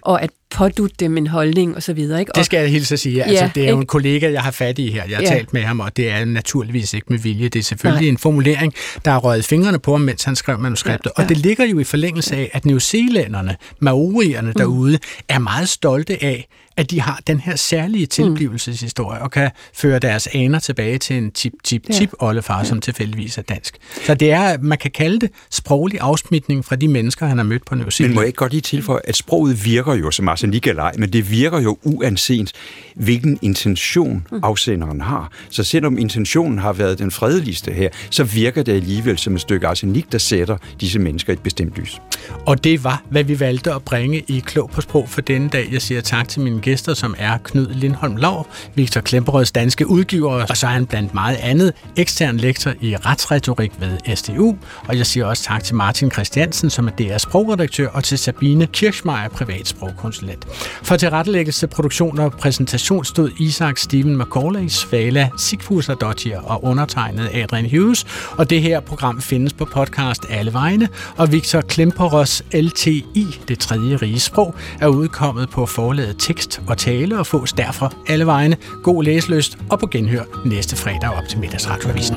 og at pådutte dem en holdning og så videre. Ikke? Det skal jeg hilse at sige. Altså, Ja, det er jo ikke? en kollega, jeg har fat i her. Jeg har Ja. talt med ham, og det er naturligvis ikke med vilje. Det er selvfølgelig Nej. en formulering, der har røget fingrene på ham, mens han skrev manuskriptet. Og det ligger jo i forlængelse af, at newzealænderne, maorierne derude, er meget stolte af, at de har den her særlige tilblivelseshistorie, og kan føre deres aner tilbage til en tip-tip-tip oldefar, som tilfældigvis er dansk. Så det er, man kan kalde det sproglig afsmitning fra de mennesker, han har mødt på New Men Zealand. må jeg ikke godt lige tilføje, at sproget virker jo som eller ej, men det virker jo uanset, hvilken intention afsenderen har. Så selvom intentionen har været den fredeligste her, så virker det alligevel som et stykke arsenik, der sætter disse mennesker i et bestemt lys. Og det var, hvad vi valgte at bringe i Klog på Sprog for denne dag. Jeg siger tak til mine gæster, som er Knud Lindholm Lav, Victor Klemperøds danske udgiver, og så er han blandt meget andet ekstern lektor i retsretorik ved SDU. Og jeg siger også tak til Martin Christiansen, som er DR's sprogredaktør, og til Sabine Kirchmeier, privat sprogkonsulent. For tilrettelæggelse, produktion og præsentation stod Isak Steven McCauley, Svala Sigfusardottir og undertegnet Adrian Hughes. Og det her program findes på podcast alle vegne, og Victor Klemperøds LTI, det tredje rige sprog, er udkommet på forlaget tekst og tale og fås derfra alle vegne. God læselyst og på genhør næste fredag op til middagsradioavisen.